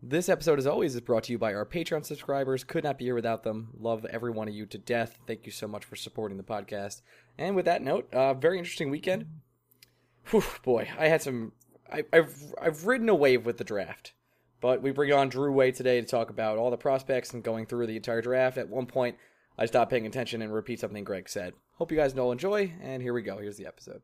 This episode, as always, is brought to you by our Patreon subscribers. Could not be here without them. Love every one of you to death. Thank you so much for supporting the podcast. And with that note, uh, very interesting weekend. Whew, boy, I had some. I, I've I've ridden a wave with the draft, but we bring on Drew Way today to talk about all the prospects and going through the entire draft. At one point, I stopped paying attention and repeat something Greg said. Hope you guys all enjoy. And here we go. Here's the episode.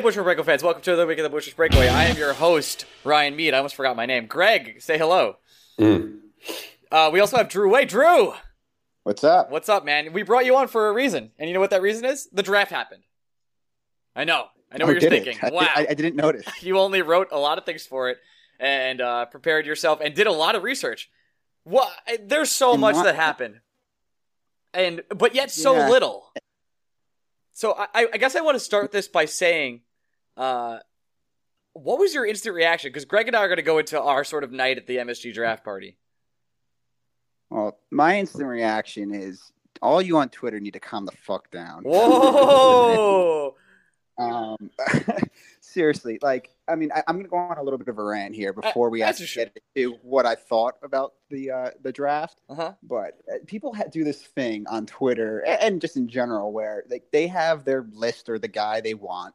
Hey, Blueshirts Breakaway fans, welcome to the week of the Blueshirts Breakaway. I am your host, Ryan Mead. I almost forgot my name. Greg, say hello. Uh, we also have Drew Way. Drew, What's up? what's up, man? We brought you on for a reason, and you know what that reason is? The draft happened. I know. I know Oh, what you're it? thinking. I, Wow, I, I didn't notice. you only wrote a lot of things for it and uh, prepared yourself and did a lot of research. What? There's so And much not- that happened, and but yet so Yeah. little. So I, I guess I want to start this by saying, uh, what was your instant reaction? Because Greg and I are going to go into our sort of night at the MSG draft party. Well, my instant reaction is all you on Twitter need to calm the fuck down. Whoa! Um, seriously, like, I mean, I, I'm going to go on a little bit of a rant here before we actually get into what I thought about the uh, the draft. uh huh. But uh, people ha- do this thing on Twitter a- and just in general where like they have their list or the guy they want,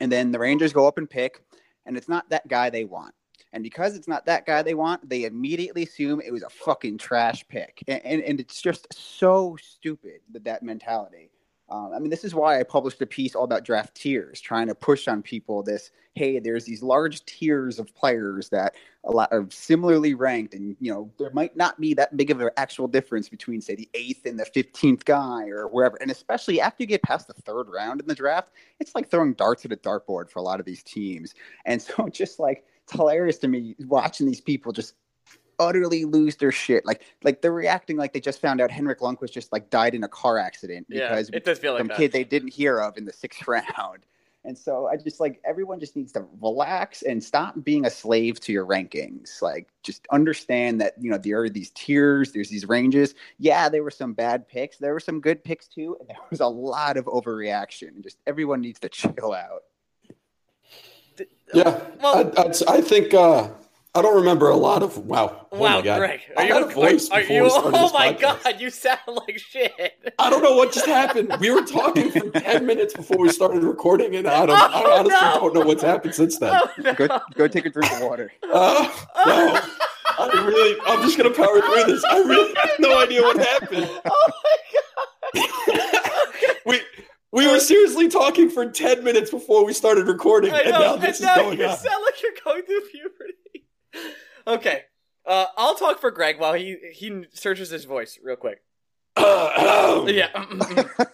and then the Rangers go up and pick, and it's not that guy they want. And because it's not that guy they want, they immediately assume it was a fucking trash pick, and and, and it's just so stupid that that mentality. Um, I mean, this is why I published a piece all about draft tiers, trying to push on people this: hey, there's these large tiers of players that a lot are similarly ranked, and you know there might not be that big of an actual difference between, say, the eighth and the fifteenth guy or wherever. And especially after you get past the third round in the draft, it's like throwing darts at a dartboard for a lot of these teams. And so, just like it's hilarious to me watching these people just utterly lose their shit. Like, like they're reacting like they just found out Henrik Lundqvist just like died in a car accident Yeah, because it does feel like some that. kid they didn't hear of in the sixth round. And so I just like everyone just needs to relax and stop being a slave to your rankings. Like just understand that, you know, there are these tiers, there's these ranges. Yeah, there were some bad picks. There were some good picks too. And there was a lot of overreaction. And just everyone needs to chill out. Yeah, Well- I, I'd, I think uh, I don't remember a lot of. Wow, oh wow, my God. Greg, I had a voice are, are before you? we started Oh this my podcast. god, you sound like shit. I don't know what just happened. We were talking for ten minutes before we started recording, and I don't. I Oh, honestly no. don't know what's happened since then. Oh, no. Go go take a drink of water. Uh, no, I really. I'm just gonna power through this. I really have no idea what happened. Oh my god. We we were seriously talking for ten minutes before we started recording, I and know, now and this is now going you on. sound like you're going through puberty. Okay, uh, I'll talk for Greg while he he searches his voice real quick. Yeah,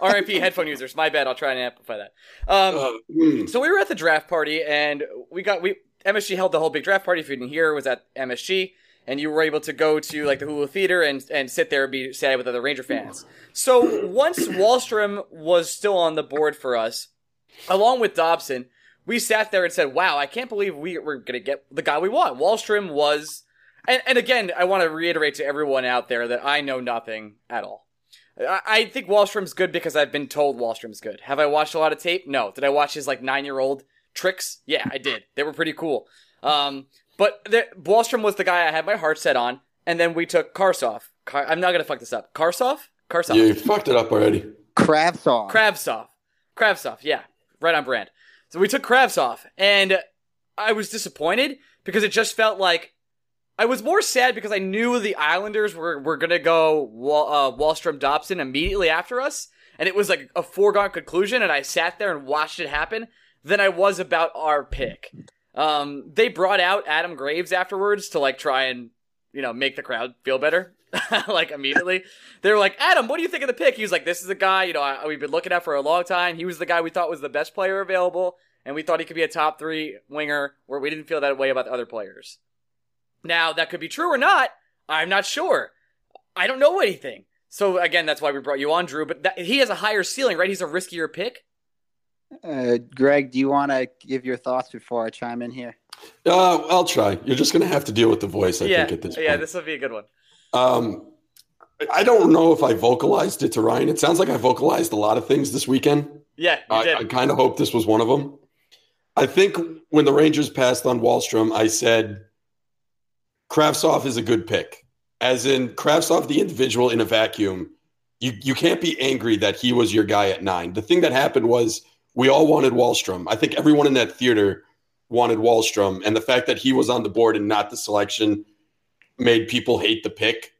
R.I.P. headphone users. My bad. I'll try and amplify that. Um, Uh, mm. so we were at the draft party, and we got we MSG held the whole big draft party. If you didn't hear, was at MSG, and you were able to go to like the Hulu Theater and and sit there and be sad with other Ranger fans. So once Wahlstrom was still on the board for us, along with Dobson, we sat there and said, "Wow, I can't believe we were going to get the guy we want." Wahlstrom was, and, and again, I want to reiterate to everyone out there that I know nothing at all. I, I think Wahlstrom's good because I've been told Wahlstrom's good. Have I watched a lot of tape? No. Did I watch his like nine year old tricks? Yeah, I did. They were pretty cool. Um, but the, Wahlstrom was the guy I had my heart set on, and then we took Karsov. Kar, I'm not gonna fuck this up. Karsov? Karsov. You fucked it up already. Kravtsov. Kravtsov. Kravtsov, yeah. Right on brand. So we took Kravtsov, and I was disappointed because it just felt like I was more sad because I knew the Islanders were, were gonna go Wall, uh, Wahlstrom Dobson immediately after us, and it was like a foregone conclusion, and I sat there and watched it happen, than I was about our pick. Um, they brought out Adam Graves afterwards to like try and, you know, make the crowd feel better. like immediately. They were like, Adam, what do you think of the pick? He was like, this is a guy, you know, I, we've been looking at for a long time. He was the guy we thought was the best player available, and we thought he could be a top three winger where we didn't feel that way about the other players. Now, that could be true or not. I'm not sure. I don't know anything. So again, that's why we brought you on, Drew. But that, he has a higher ceiling, right? He's a riskier pick. Uh, Greg, do you want to give your thoughts before I chime in here? Uh, I'll try. You're just going to have to deal with the voice, I yeah, think, at this yeah, this will be a good one. Um, I don't know if I vocalized it to Ryan. It sounds like I vocalized a lot of things this weekend. Yeah, you I, did. I kind of hope this was one of them. I think when the Rangers passed on Wahlstrom, I said Kravtsov is a good pick. As in Kravtsov, the individual in a vacuum, you, you can't be angry that he was your guy at nine. The thing that happened was we all wanted Wahlstrom. I think everyone in that theater wanted Wahlstrom. And the fact that he was on the board and not the selection made people hate the pick.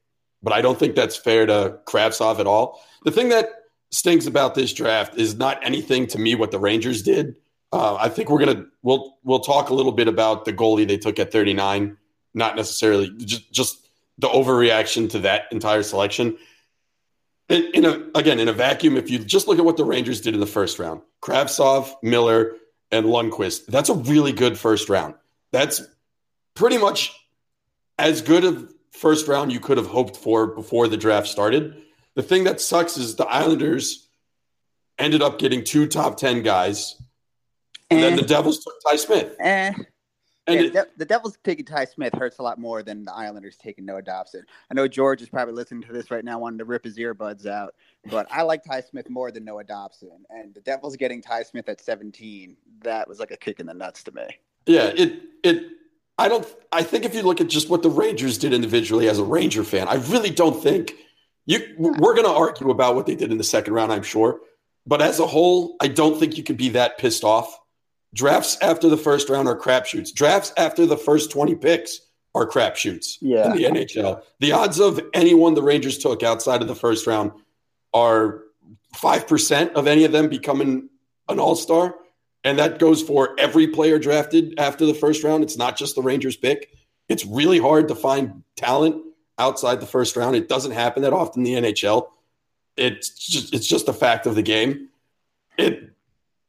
But I don't think that's fair to Kravtsov at all. The thing that stings about this draft is not anything to me what the Rangers did. Uh, I think we're gonna we'll we'll talk a little bit about the goalie they took at 39, not necessarily just just the overreaction to that entire selection. In, in a again in a vacuum, if you just look at what the Rangers did in the first round, Kravtsov, Miller, and Lundkvist, that's a really good first round. That's pretty much as good of first round you could have hoped for before the draft started. The thing that sucks is the Islanders ended up getting two top 10 guys. And then the Devils took Ty Smith. eh. And Yeah, it- the, the Devils taking Ty Smith hurts a lot more than the Islanders taking Noah Dobson. I know George is probably listening to this right now, wanting to rip his earbuds out, but I like Ty Smith more than Noah Dobson. And the Devils getting Ty Smith at 17, that was like a kick in the nuts to me. yeah, it it I don't I think if you look at just what the Rangers did individually as a Ranger fan, I really don't think you we're going to argue about what they did in the second round, I'm sure. But as a whole, I don't think you could be that pissed off. Drafts after the first round are crapshoots. Drafts after the first 20 picks are crapshoots Yeah. in the NHL. The odds of anyone the Rangers took outside of the first round are 5% of any of them becoming an all star. And that goes for every player drafted after the first round. It's not just the Rangers pick. It's really hard to find talent outside the first round. It doesn't happen that often in the NHL. It's just it's just a fact of the game. It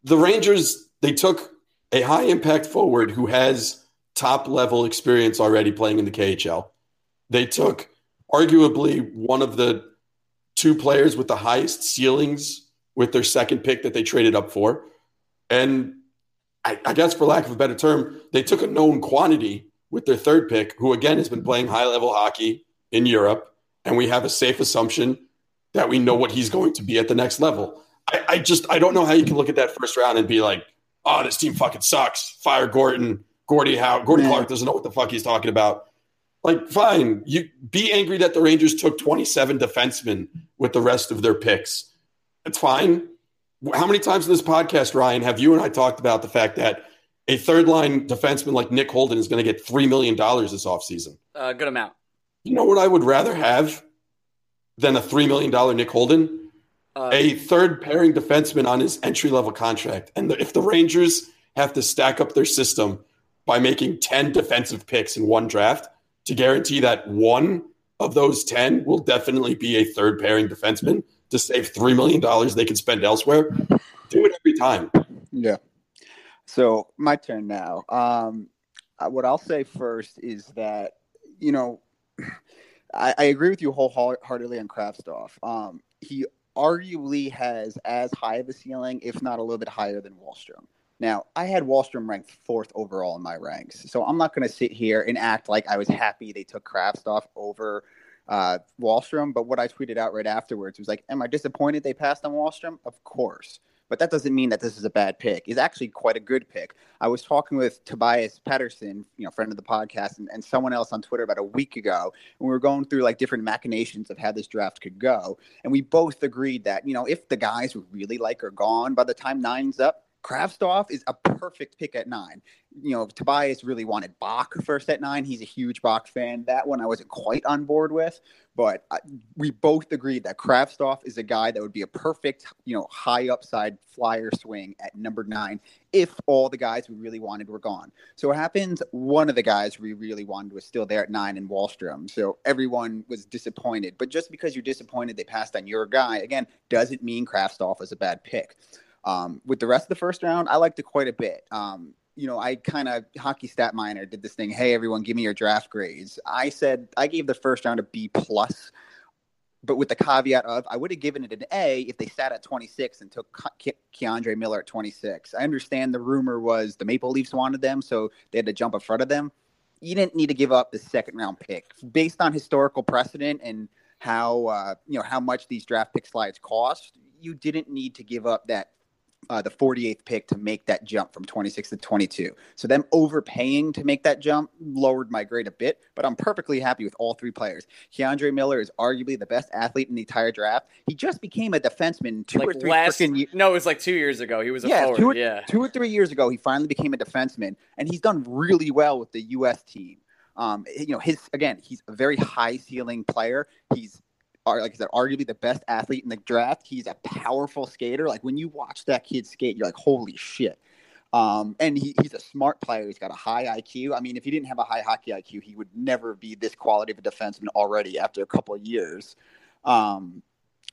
the Rangers they took a high impact forward who has top level experience already playing in the KHL. They took arguably one of the two players with the highest ceilings with their second pick that they traded up for. And I, I guess, for lack of a better term, they took a known quantity with their third pick, who again has been playing high level hockey in Europe. And we have a safe assumption that we know what he's going to be at the next level. I, I just, I don't know how you can look at that first round and be like, oh, this team fucking sucks. Fire Gorton. Gordie Howe. Gordie Yeah. Clark doesn't know what the fuck he's talking about. Like, fine, you be angry that the Rangers took 27 defensemen with the rest of their picks. It's fine. How many times in this podcast, Ryan, have you and I talked about the fact that a third line defenseman like Nick Holden is going to get $3 million this offseason? Uh, good amount. You know what I would rather have than a $3 million Nick Holden? Uh, a third pairing defenseman on his entry level contract. And the, if the Rangers have to stack up their system by making 10 defensive picks in one draft to guarantee that one of those 10 will definitely be a third pairing defenseman to save $3 million they can spend elsewhere, do it every time. Yeah. So my turn now. Um, what I'll say first is that you know I, I agree with you wholeheartedly on Kravtsov. Um, he arguably has as high of a ceiling, if not a little bit higher than Wahlstrom. Now, I had Wahlstrom ranked fourth overall in my ranks, so I'm not going to sit here and act like I was happy they took Kravtsov over uh, Wahlstrom. But what I tweeted out right afterwards was like, "Am I disappointed they passed on Wahlstrom? Of course." But that doesn't mean that this is a bad pick. It's actually quite a good pick. I was talking with Tobias Patterson, you know, friend of the podcast, and, and someone else on Twitter about a week ago, and we were going through like different machinations of how this draft could go. And we both agreed that, you know, if the guys we really like are gone by the time nine's up, Kravtsov is a perfect pick at nine. You know, Tobias really wanted Bokk first at nine. He's a huge Bokk fan. That one I wasn't quite on board with, but I, we both agreed that Kravtsov is a guy that would be a perfect, you know, high upside flyer swing at number nine if all the guys we really wanted were gone. So what happens? One of the guys we really wanted was still there at nine in Wahlstrom. So everyone was disappointed. But just because you're disappointed they passed on your guy, again, doesn't mean Kravtsov is a bad pick. Um, with the rest of the first round, I liked it quite a bit. Um, you know, I kind of hockey stat miner did this thing. Hey, everyone, give me your draft grades. I said I gave the first round a B plus. but with the caveat of I would have given it an A if they sat at 26 and took Ke- K'Andre Miller at 26. I understand the rumor was the Maple Leafs wanted them, so they had to jump in front of them. You didn't need to give up the second round pick based on historical precedent and how uh, you know how much these draft pick slides cost. You didn't need to give up that uh, the 48th pick to make that jump from 26 to 22. So them overpaying to make that jump lowered my grade a bit, but I'm perfectly happy with all three players. K'Andre Miller is arguably the best athlete in the entire draft. He just became a defenseman two like or three last, freaking years. No, it was like two years ago. He was a Yeah, forward. two or- yeah. Two or three years ago, he finally became a defenseman, and he's done really well with the U.S. team. Um, you know, his again, he's a very high ceiling player. He's are like I said, arguably the best athlete in the draft. He's a powerful skater. Like when you watch that kid skate, you're like, holy shit. Um, and he, he's a smart player. He's got a high IQ. I mean, if he didn't have a high hockey IQ, he would never be this quality of a defenseman already after a couple of years. Um,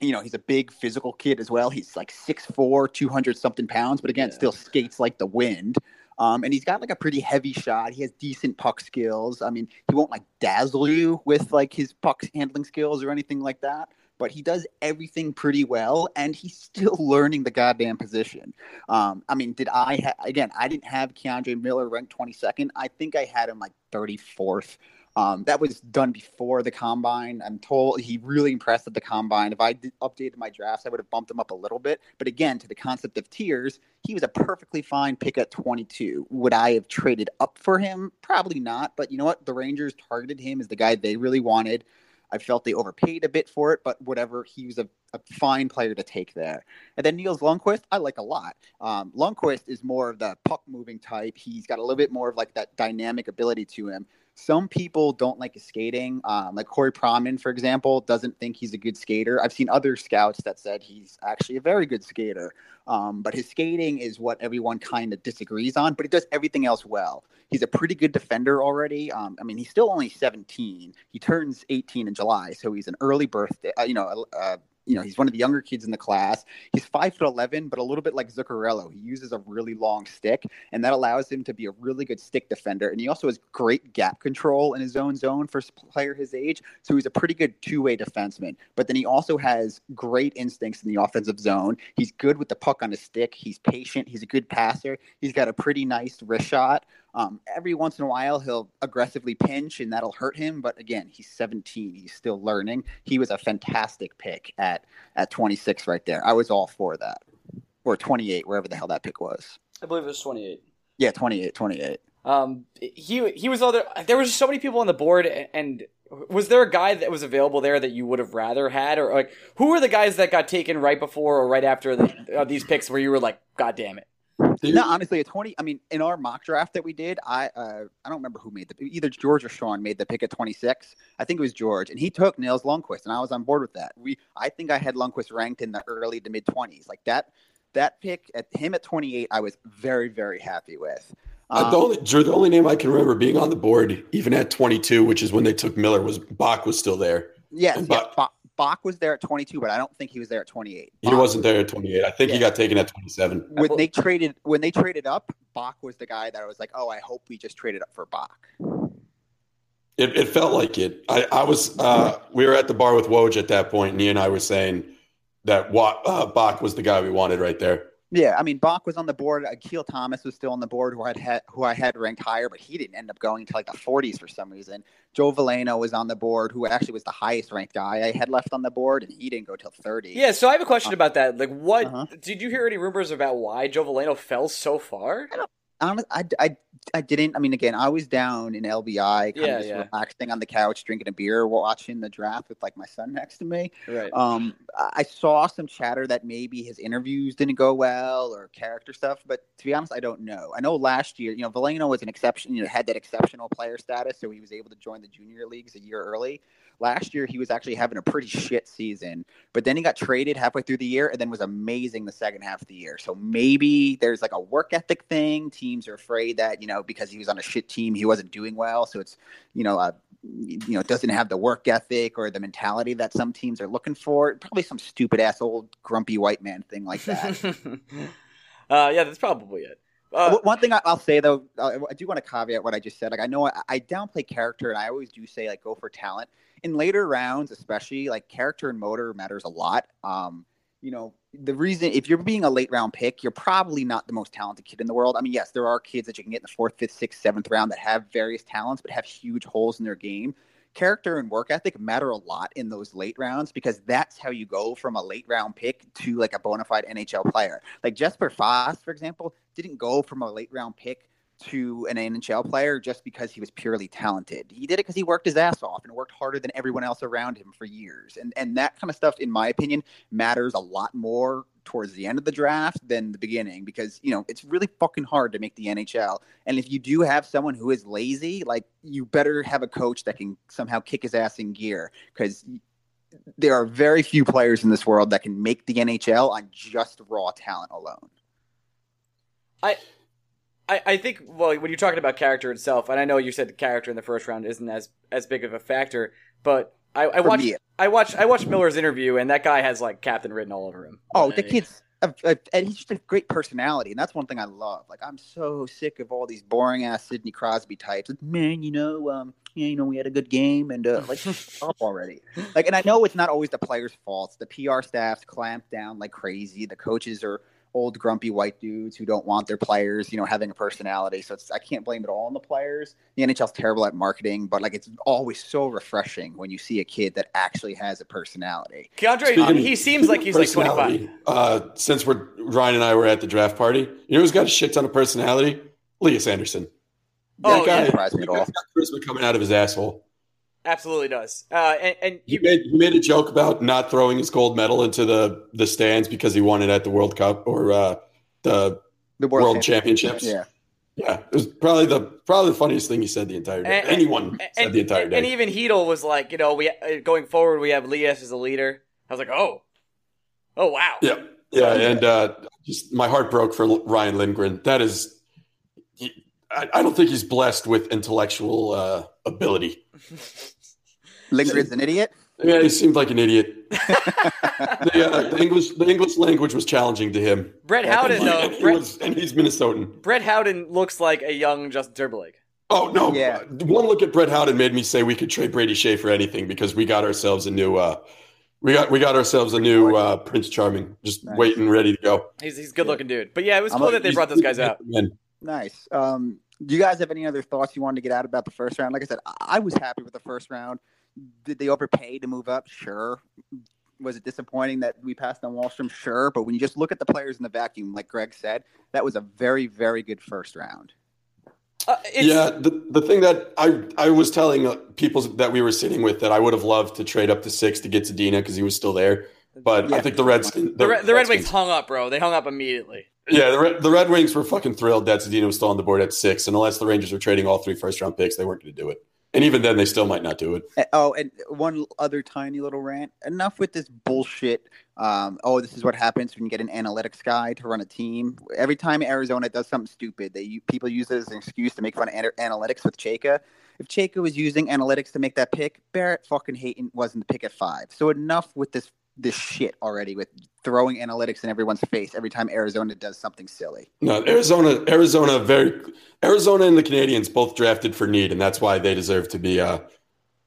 you know, he's a big physical kid as well. He's like 6'4, 200 something pounds, but again, Yeah. still skates like the wind. Um, and he's got like a pretty heavy shot. He has decent puck skills. I mean, he won't like dazzle you with like his puck handling skills or anything like that, but he does everything pretty well, and he's still learning the goddamn position. Um, I mean, did I ha- again? I didn't have K'Andre Miller ranked 22nd. I think I had him like 34th. Um, that was done before the combine. I'm told he really impressed at the combine. If I updated my drafts, I would have bumped him up a little bit. But again, to the concept of tiers, he was a perfectly fine pick at 22. Would I have traded up for him? Probably not. But you know what? The Rangers targeted him as the guy they really wanted. I felt they overpaid a bit for it, but whatever. He was a, a fine player to take there. And then Nils Lundkvist, I like a lot. Um, Lundkvist is more of the puck moving type. He's got a little bit more of like that dynamic ability to him. Some people don't like his skating. Um, like Corey Pronman, for example, doesn't think he's a good skater. I've seen other scouts that said he's actually a very good skater. Um, but his skating is what everyone kind of disagrees on, but he does everything else well. He's a pretty good defender already. Um, I mean, he's still only 17. He turns 18 in July, so he's an early birthday. Uh, you know, you know, he's one of the younger kids in the class. He's five foot eleven, but a little bit like Zuccarello. He uses a really long stick, and that allows him to be a really good stick defender. And he also has great gap control in his own zone for a player his age. So he's a pretty good two way defenseman. But then he also has great instincts in the offensive zone. He's good with the puck on his stick. He's patient. He's a good passer. He's got a pretty nice wrist shot. Um, every once in a while, he'll aggressively pinch, and that'll hurt him. But again, he's 17; he's still learning. He was a fantastic pick at at 26 right there. I was all for that, or 28, wherever the hell that pick was. I believe it was 28. Yeah, 28, 28. Um, he he was other. There was so many people on the board, and was there a guy that was available there that you would have rather had, or like who were the guys that got taken right before or right after the, uh, these picks where you were like, God damn it? Dude, No, honestly, a 20. I mean, in our mock draft that we did, I uh, I don't remember who made the either George or Sean made the pick at 26. I think it was George, and he took Nils Lundkvist, and I was on board with that. We I think I had Lundkvist ranked in the early to mid 20s. Like that that pick at him at 28, I was very very happy with. uh, the Um, only Drew, the only name I can remember being on the board, even at 22, which is when they took Miller, was Bokk was still there. yes, yeah, Bokk- Bokk, Bokk was there at 22, but I don't think he was there at 28. He wasn't there at 28. I think he got taken at 27. when they traded when they traded up. Bokk was the guy that I was like, oh, I hope we just traded up for Bokk. It, it felt like it. I, I was. Uh, we were at the bar with Woj at that point, and he and I were saying that uh, Bokk was the guy we wanted right there. Yeah, I mean Bokk was on the board. Akil Thomas was still on the board, who I had who I had ranked higher, but he didn't end up going to like the 40s for some reason. Joe Veleno was on the board, who actually was the highest ranked guy I had left on the board, and he didn't go till 30. Yeah, so I have a question Uh, about that. Like, what uh-huh. did you hear any rumors about why Joe Veleno fell so far? Honest, I, I, I didn't. I mean, again, I was down in LBI, kind Yeah, of just yeah. relaxing on the couch, drinking a beer, watching the draft with like my son next to me. Right. Um, I saw some chatter that maybe his interviews didn't go well or character stuff, but to be honest, I don't know. I know last year, you know, Veleno was an exception, you know, had that exceptional player status, so he was able to join the junior leagues a year early. Last year, he was actually having a pretty shit season, but then he got traded halfway through the year and then was amazing the second half of the year. So maybe there's like a work ethic thing. Teams are afraid that, you know, because he was on a shit team, he wasn't doing well. So it's, you know, uh, you know, doesn't have the work ethic or the mentality that some teams are looking for. Probably some stupid ass old grumpy white man thing like that. uh, yeah, that's probably it. Uh, One thing I- I'll say though, uh, I do want to caveat what I just said. Like I know I, I downplay character, and I always do say like go for talent in later rounds, especially like character and motor matters a lot. Um, you know, the reason if you're being a late round pick, you're probably not the most talented kid in the world. I mean, yes, there are kids that you can get in the fourth, fifth, sixth, seventh round that have various talents, but have huge holes in their game. Character and work ethic matter a lot in those late rounds because that's how you go from a late round pick to like a bona fide NHL player. Like Jesper Fast, for example, didn't go from a late round pick to an NHL player just because he was purely talented. He did it because he worked his ass off and worked harder than everyone else around him for years. And and that kind of stuff, in my opinion, matters a lot more towards the end of the draft than the beginning because you know it's really fucking hard to make the NHL. And if you do have someone who is lazy, like you better have a coach that can somehow kick his ass in gear because there are very few players in this world that can make the NHL on just raw talent alone. I, I think well when you're talking about character itself, and I know you said the character in the first round isn't as as big of a factor, but I, I watched me. I watched I watched Miller's interview, and that guy has like captain written all over him. Oh, the kid's a, a, and he's just a great personality, and that's one thing I love. Like I'm so sick of all these boring ass Sidney Crosby types. Like, Man, you know, um, yeah, you know, we had a good game, and uh, like, shut up already. Like, and I know it's not always the players' faults. The PR staffs clamp down like crazy. The coaches are old grumpy white dudes who don't want their players, you know, having a personality. So it's I can't blame it all on the players. The NHL's terrible at marketing, but like it's always so refreshing when you see a kid that actually has a personality. K'Andre, Speaking- he seems like he's like 25. Uh, since we're Ryan and I were at the draft party, you know who's got a shit ton of personality? Lias Andersson. Oh, that yeah. doesn't surprise me at all. guy's got charisma coming out of his asshole. Absolutely does. Uh, and and He made, he made a joke about not throwing his gold medal into the, the stands because he won it at the World Cup or uh, the The World Championships. Yeah. yeah. It was probably the probably the funniest thing he said the entire day. And- Anyone said the entire day. and even Heedle was like, you know, we uh, going forward we have Lias as a leader. I was like, oh, oh wow. Yeah, yeah, and uh, just my heart broke for Ryan Lindgren. That is, he, I, I don't think he's blessed with intellectual uh, ability. Lindgren's an idiot. Yeah, he seemed like an idiot. the, uh, the English, the English language was challenging to him. Brett Howden and, though. he Brett, was, and he's Minnesotan. Brett Howden looks like a young Justin Timberlake. Oh no! Yeah. One look at Brett Howden made me say we could trade Brady Skjei for anything because we got ourselves a new. Uh, we got we got ourselves a new uh, Prince Charming, just Nice. waiting, ready to go. He's he's a good looking dude. But yeah, it was I'm cool like- that they brought those guys out. Nice. Um, do you guys have any other thoughts you wanted to get out about the first round? Like I said, I I was happy with the first round. Did they overpay to move up? Sure. Was it disappointing that we passed on Wahlstrom? Sure. But when you just look at the players in the vacuum, like Greg said, that was a very, very good first round. Uh, yeah, the, the thing that I I was telling uh, people that we were sitting with that I would have loved to trade up to six to get Zadina because he was still there, but I think the Redskins, the, Re- the Red Wings hung up, bro. They hung up immediately. yeah, the Red, the Red Wings were fucking thrilled that Zadina was still on the board at six, and unless the Rangers were trading all three first round picks, they weren't going to do it, and even then, they still might not do it. Oh, and one other tiny little rant. Enough with this bullshit. Um, oh, this is what happens when you get an analytics guy to run a team. Every time Arizona does something stupid, they people use it as an excuse to make fun of ana- analytics with Chayka. If Chayka was using analytics to make that pick, Barrett fucking Hayton wasn't the pick at five. So enough with this this shit already with throwing analytics in everyone's face every time Arizona does something silly. No, Arizona, Arizona, very Arizona and the Canadiens both drafted for need, and that's why they deserve to be uh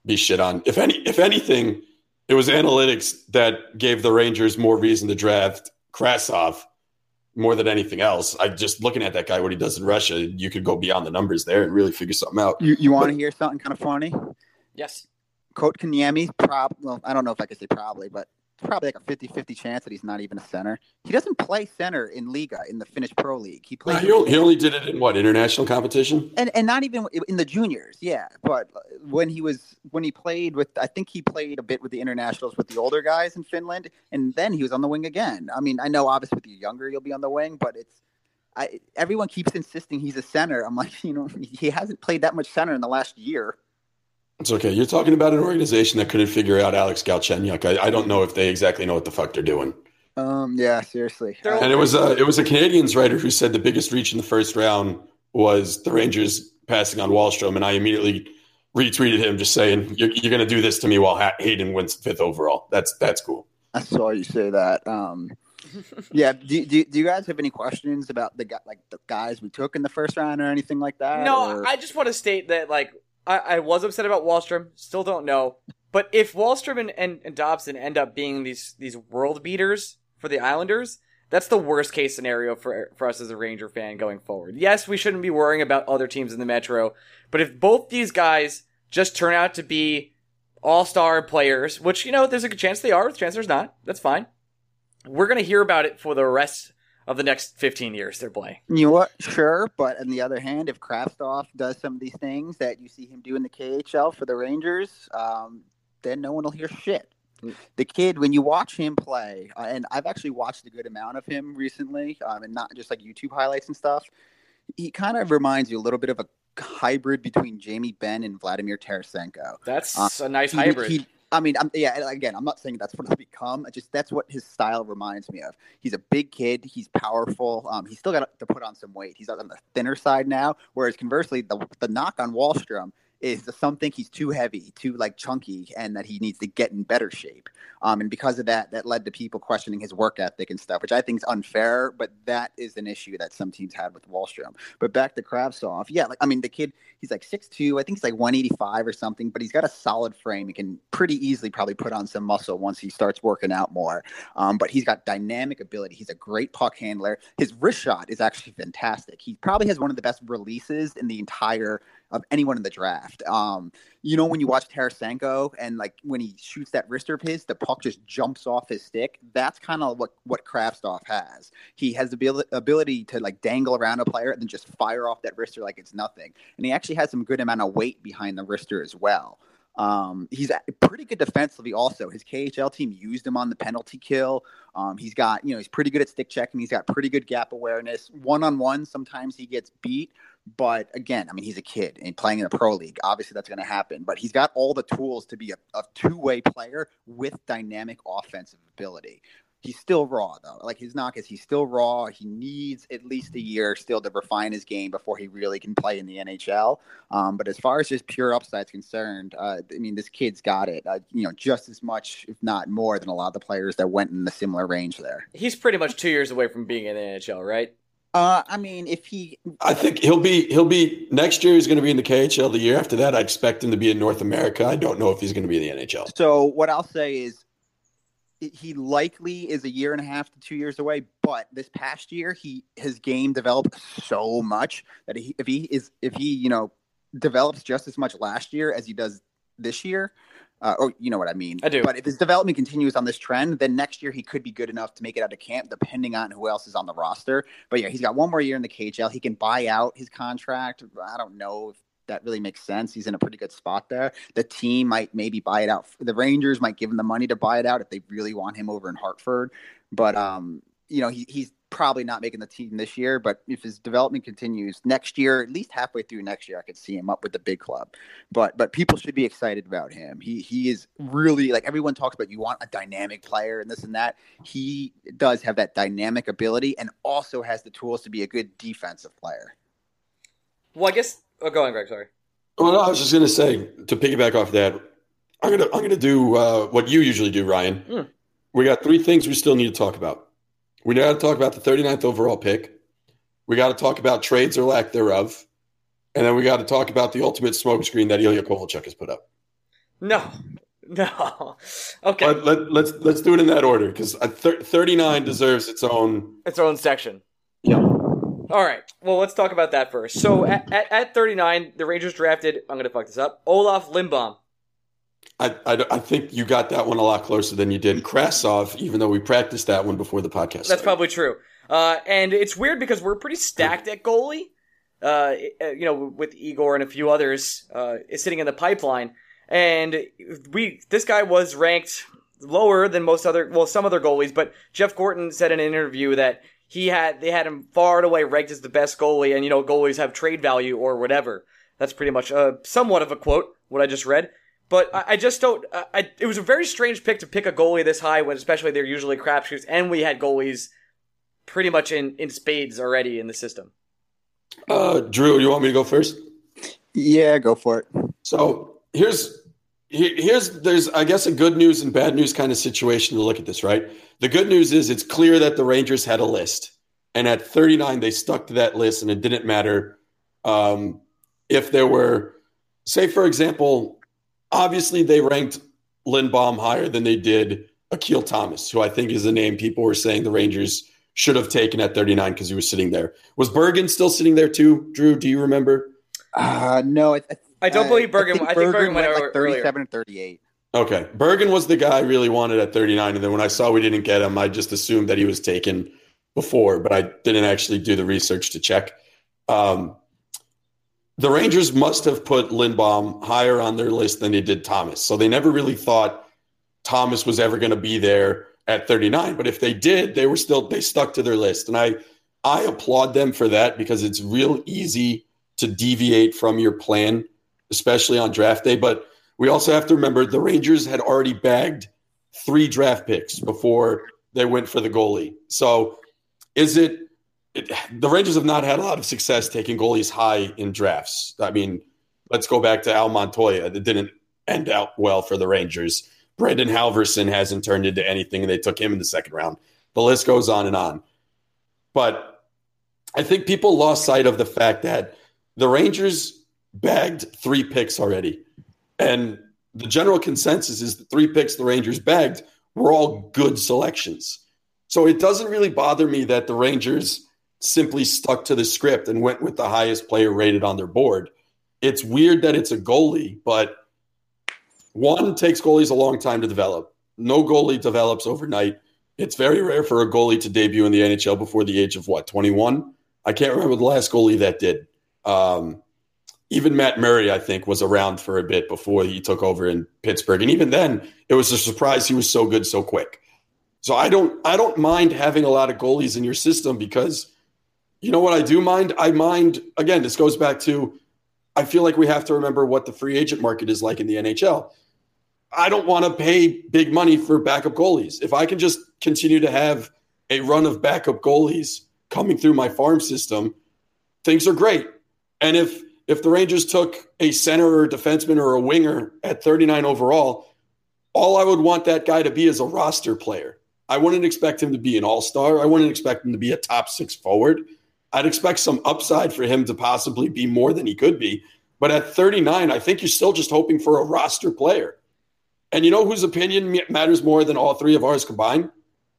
be shit on. If any, if anything, it was analytics that gave the Rangers more reason to draft Kravtsov more than anything else. I just looking at that guy, what he does in Russia, you could go beyond the numbers there and really figure something out. You you want to hear something kind of funny? Yes. Kotkaniemi, prob well, I don't know if I could say probably, but it's probably like a 50-50 chance that he's not even a center. He doesn't play center in Liiga in the Finnish Pro League. He Uh, plays he, only, he only did it in what international competition. and and not even in the juniors, yeah. But when he was when he played with, I think he played a bit with the internationals with the older guys in Finland, and then he was on the wing again. I mean, I know obviously with you younger you'll be on the wing, but it's I everyone keeps insisting he's a center. I'm like, you know, he hasn't played that much center in the last year. It's okay. You're talking about an organization that couldn't figure out Alex Galchenyuk. I, I don't know if they exactly know what the fuck they're doing. Um, yeah, seriously. And it was a it was a Canadiens writer who said the biggest reach in the first round was the Rangers passing on Wahlstrom, and I immediately retweeted him just saying, "You're, you're going to do this to me while ha- Hayton wins fifth overall." That's that's cool. I saw you say that. Um, yeah. Do, do, do you guys have any questions about the guy, like the guys we took in the first round or anything like that? No, or- I just want to state that like I, I was upset about Wahlstrom. Still don't know, but if Wahlstrom and, and, and Dobson end up being these these world beaters for the Islanders, that's the worst case scenario for for us as a Ranger fan going forward. Yes, we shouldn't be worrying about other teams in the Metro, but if both these guys just turn out to be all star players, which you know there's a good chance they are, a chance there's not. That's fine. We're gonna hear about it for the rest of the next 15 years they're playing. You know what? Sure, but on the other hand, if Kravtsov does some of these things that you see him do in the KHL for the Rangers, um, then no one will hear shit. The kid, when you watch him play, uh, and I've actually watched a good amount of him recently, um, and not just like YouTube highlights and stuff. He kind of reminds you a little bit of a hybrid between Jamie Benn and Vladimir Tarasenko. That's Uh, a nice He- hybrid. he- I mean, I'm, yeah. Again, I'm not saying that's what he'll become. I just that's what his style reminds me of. He's a big kid. He's powerful. Um, he's still got to put on some weight. He's on the thinner side now. Whereas conversely, the the knock on Wahlstrom is some think he's too heavy, too like chunky, and that he needs to get in better shape. Um, and because of that, that led to people questioning his work ethic and stuff, which I think is unfair. But that is an issue that some teams had with Wahlstrom. But back to Kravtsov, yeah, like I mean, the kid, he's like 6'2", I think he's like one eighty five or something, but he's got a solid frame. He can pretty easily probably put on some muscle once he starts working out more. Um, but he's got dynamic ability. He's a great puck handler. His wrist shot is actually fantastic. He probably has one of the best releases in the entire of anyone in the draft. Um, you know, when you watch Tarasenko and like when he shoots that wrister of his, the puck just jumps off his stick. That's kind of what what Kravtsov has. He has the abil- ability to like dangle around a player and then just fire off that wrister like it's nothing. And he actually has some good amount of weight behind the wrister as well. Um, he's pretty good defensively. Also, his KHL team used him on the penalty kill. Um, he's got, you know, he's pretty good at stick checking. He's got pretty good gap awareness. One on one, sometimes he gets beat, but again, I mean, he's a kid and playing in a pro league. Obviously, that's going to happen. But he's got all the tools to be a, a two way player with dynamic offensive ability. He's still raw though. Like his knock is he's still raw. He needs at least a year still to refine his game before he really can play in the NHL. Um, but as far as just pure upside is concerned, uh, I mean, this kid's got it. Uh, you know, just as much, if not more, than a lot of the players that went in the similar range there. He's pretty much two years away from being in the NHL, right? Uh, I mean, if he, I think he'll be he'll be next year. He's going to be in the KHL. The year after that, I expect him to be in North America. I don't know if he's going to be in the NHL. so what I'll say is, he likely is a year and a half to two years away. But this past year, he his game developed so much that he, if he is if he you know develops just as much last year as he does this year, uh, or you know what I mean. I do. But if his development continues on this trend, then next year he could be good enough to make it out of camp, depending on who else is on the roster. But yeah, he's got one more year in the KHL. He can buy out his contract. I don't know if that really makes sense. He's in a pretty good spot there. The team might maybe buy it out. The Rangers might give him the money to buy it out if they really want him over in Hartford. But um, you know, he, he's probably not making the team this year. But if his development continues next year, at least halfway through next year, I could see him up with the big club. But but people should be excited about him. He he is really like everyone talks about. You want a dynamic player and this and that. He does have that dynamic ability and also has the tools to be a good defensive player. Well, I guess. Oh, go on, Greg. Sorry. Well, no, I was just going to say to piggyback off that, I'm gonna I'm gonna do uh, what you usually do, Ryan. Mm. We got three things we still need to talk about. We got to talk about the 39th overall pick. We got to talk about trades or lack thereof, and then we got to talk about the ultimate smokescreen that Ilya Kovalchuk has put up. No, no. Okay, But let, let's let's do it in that order because 39 deserves its own. its own section. Yeah. All right. Well, let's talk about that first. So at, at, at 39, the Rangers drafted. I'm going to fuck this up. Olaf Limbaum. I, I, I think you got that one a lot closer than you did Krasov, even though we practiced that one before the podcast. That's started. probably true. Uh, and it's weird because we're pretty stacked at goalie. Uh, you know, with Igor and a few others, uh, is sitting in the pipeline. And we, this guy was ranked lower than most other, well, some other goalies, but Jeff Gorton said in an interview that he had, they had him far and away ranked as the best goalie, and you know, goalies have trade value or whatever. That's pretty much, uh, somewhat of a quote, what I just read. But I, I just don't, I, I, it was a very strange pick to pick a goalie this high when, especially they're usually crapshoots, and we had goalies pretty much in, in spades already in the system. Uh, Drew, you want me to go first? Yeah, go for it. So here's here's there's I guess a good news and bad news kind of situation to look at this, right? The good news is it's clear that the Rangers had a list, and at 39 they stuck to that list, and it didn't matter um, if there were, say, for example, obviously they ranked Lindbom higher than they did Akil Thomas, who I think is the name people were saying the Rangers should have taken at 39 because he was sitting there. Was Bergen still sitting there too? Drew, do you remember? Uh, no, I, I don't believe Bergen. I think, I think Bergen, went, went like 37 and 38. Okay. Bergen was the guy I really wanted at 39. And then when I saw we didn't get him, I just assumed that he was taken before, but I didn't actually do the research to check. Um, the Rangers must have put Lindbom higher on their list than they did Thomas. So they never really thought Thomas was ever going to be there at 39. But if they did, they were still, they stuck to their list. And I, I applaud them for that because it's real easy to deviate from your plan, especially on draft day. But we also have to remember the Rangers had already bagged three draft picks before they went for the goalie. So is it, it, the Rangers have not had a lot of success taking goalies high in drafts. I mean, let's go back to Al Montoya. It didn't end out well for the Rangers. Brandon Halverson hasn't turned into anything, and they took him in the second round. The list goes on and on. But I think people lost sight of the fact that the Rangers bagged three picks already. And the general consensus is the three picks the Rangers bagged were all good selections. So it doesn't really bother me that the Rangers simply stuck to the script and went with the highest player rated on their board. It's weird that it's a goalie, but one takes goalies a long time to develop. No goalie develops overnight. It's very rare for a goalie to debut in the NHL before the age of what, 21? I can't remember the last goalie that did. Um, even Matt Murray, I think, was around for a bit before he took over in Pittsburgh, and even then, it was a surprise he was so good so quick. So I don't, I don't mind having a lot of goalies in your system because, you know what I do mind? I mind again. This goes back to, I feel like we have to remember what the free agent market is like in the NHL. I don't want to pay big money for backup goalies. If I can just continue to have a run of backup goalies coming through my farm system, things are great. And if if the Rangers took a center or a defenseman or a winger at 39 overall, all I would want that guy to be is a roster player. I wouldn't expect him to be an all-star. I wouldn't expect him to be a top 6 forward. I'd expect some upside for him to possibly be more than he could be. But at 39, I think you're still just hoping for a roster player. And you know whose opinion matters more than all three of ours combined?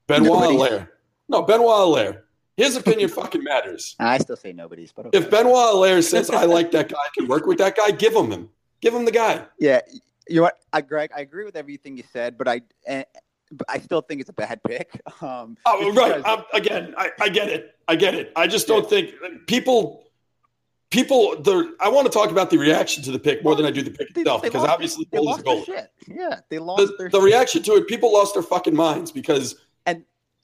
Benoit Allaire. No, Benoit Allaire. His opinion fucking matters. I still say nobody's, but okay. if Benoit Allaire says I like that guy, I can work with that guy, give him him. Give him the guy. Yeah, you know what, I, Greg, I agree with everything you said, but I, but I still think it's a bad pick. Um, oh, right. Um, again, I, I, get it. I get it. I just don't yeah. think people. People, the I want to talk about the reaction to the pick more than I do the pick they, itself because obviously they, lost goal. Shit. Yeah, they lost the, the reaction to it. People lost their fucking minds because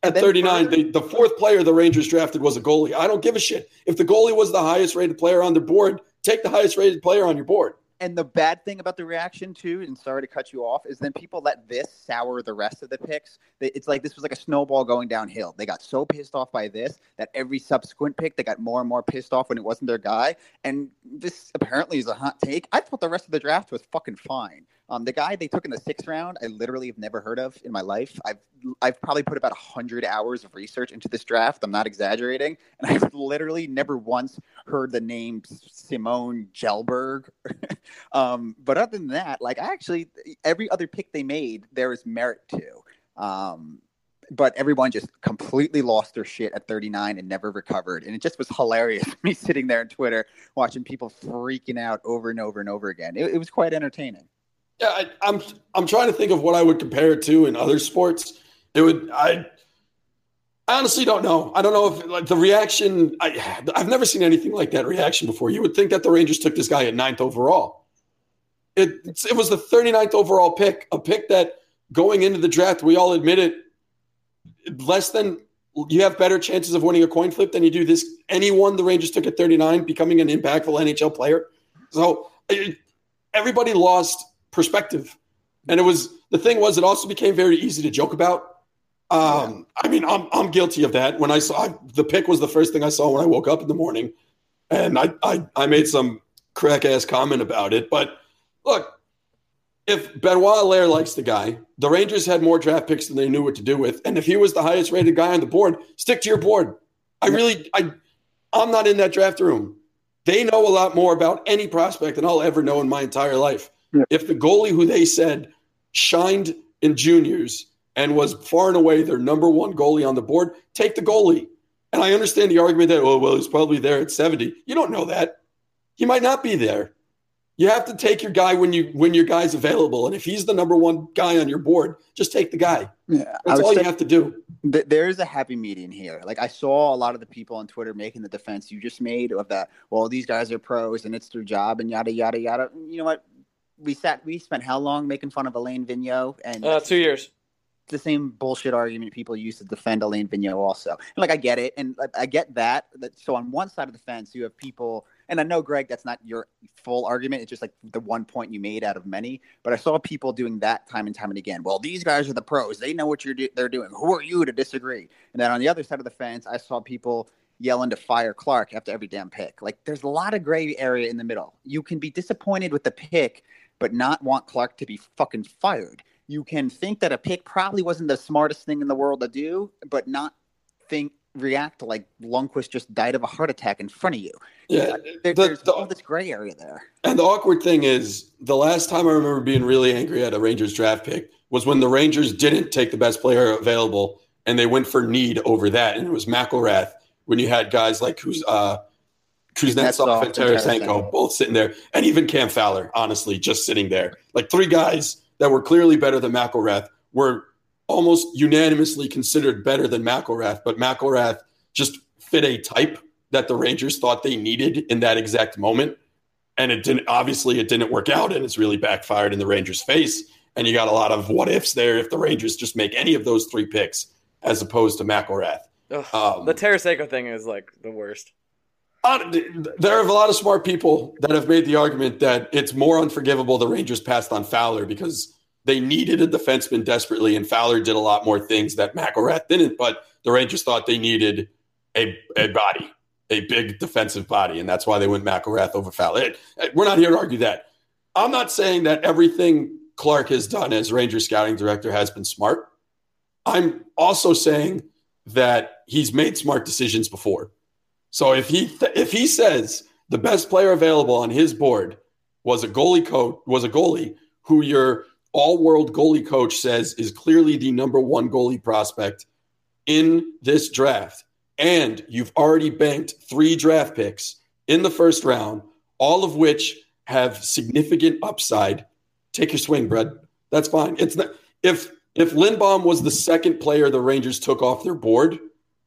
at 39, the, the fourth player the Rangers drafted was a goalie. I don't give a shit. If the goalie was the highest rated player on the board, take the highest rated player on your board. And the bad thing about the reaction too, and sorry to cut you off, is then people let this sour the rest of the picks. It's like this was like a snowball going downhill. They got so pissed off by this that every subsequent pick they got more and more pissed off when it wasn't their guy. And this apparently is a hot take. I thought the rest of the draft was fucking fine. Um, the guy they took in the sixth round, I literally have never heard of in my life. I've I've probably put about hundred hours of research into this draft. I'm not exaggerating, and I've literally never once heard the name Simone Kjellberg. um, but other than that, like I actually every other pick they made, there is merit to. Um, but everyone just completely lost their shit at 39 and never recovered. And it just was hilarious me sitting there on Twitter watching people freaking out over and over and over again. It, it was quite entertaining. Yeah, I, I'm I'm trying to think of what I would compare it to in other sports. It would I I honestly don't know. I don't know if like the reaction. I I've never seen anything like that reaction before. You would think that the Rangers took this guy at ninth overall. It it was the 39th overall pick, a pick that going into the draft, we all admit it, less than you have better chances of winning a coin flip than you do this. Anyone the Rangers took at 39 becoming an impactful NHL player. So everybody lost perspective. And it was the thing was it also became very easy to joke about. Um, I mean, I'm I'm guilty of that. When I saw the pick was the first thing I saw when I woke up in the morning, and I I, I made some crack ass comment about it. But look, if Benoit Allaire likes the guy, the Rangers had more draft picks than they knew what to do with, and if he was the highest rated guy on the board, stick to your board. I really, I, I'm not in that draft room. They know a lot more about any prospect than I'll ever know in my entire life. Yeah. If the goalie who they said shined in juniors and was far and away their number one goalie on the board, take the goalie. And I understand the argument that, oh, well, he's probably there at 70. You don't know that. He might not be there. You have to take your guy when you when your guy's available. And if he's the number one guy on your board, just take the guy. Yeah, That's all you have to do. th- there is a happy medium here. Like I saw a lot of the people on Twitter making the defense you just made of that. Well, these guys are pros and it's their job and yada yada yada. You know what? We sat. We spent how long making fun of Alain Vigneault and Uh, two years. the same bullshit argument people use to defend Alain Vigneault also. And like I get it, and like, I get that. that. So on one side of the fence, you have people, and I know Greg, that's not your full argument. It's just like the one point you made out of many. But I saw people doing that time and time and again. Well, these guys are the pros; they know what you're do- they're doing. Who are you to disagree? And then on the other side of the fence, I saw people yelling to fire Clark after every damn pick. Like there's a lot of gray area in the middle. You can be disappointed with the pick, but not want Clark to be fucking fired you can think that a pick probably wasn't the smartest thing in the world to do, but not think react like Lundqvist just died of a heart attack in front of you. Yeah. There, The- there's the- all this gray area there. And the awkward thing is, the last time I remember being really angry at a Rangers draft pick was when the Rangers didn't take the best player available and they went for need over that. And it was McIlrath when you had guys like who's uh Kuznetsov Kuznetsov and and Tarasenko Tarasenko. both sitting there, and even Cam Fowler, honestly, just sitting there. Like three guys that were clearly better than McIlrath were almost unanimously considered better than McIlrath, but McIlrath just fit a type that the Rangers thought they needed in that exact moment and it didn't obviously it didn't work out and it's really backfired in the Rangers face and you got a lot of what ifs there if the Rangers just make any of those three picks as opposed to McIlrath. Ugh, Um, the Tarasenko thing is like the worst. Uh, There are a lot of smart people that have made the argument that it's more unforgivable the Rangers passed on Fowler because they needed a defenseman desperately, and Fowler did a lot more things that McIlrath didn't. But the Rangers thought they needed a, a body, a big defensive body, and that's why they went McIlrath over Fowler. We're not here to argue that. I'm not saying that everything Clark has done as Rangers scouting director has been smart. I'm also saying that he's made smart decisions before. So if he if he says the best player available on his board was a goalie coach was a goalie who your all-world goalie coach says is clearly the number one goalie prospect in this draft, and you've already banked three draft picks in the first round, all of which have significant upside, take your swing, Brad. That's fine. It's not if if Lindbom was the second player the Rangers took off their board,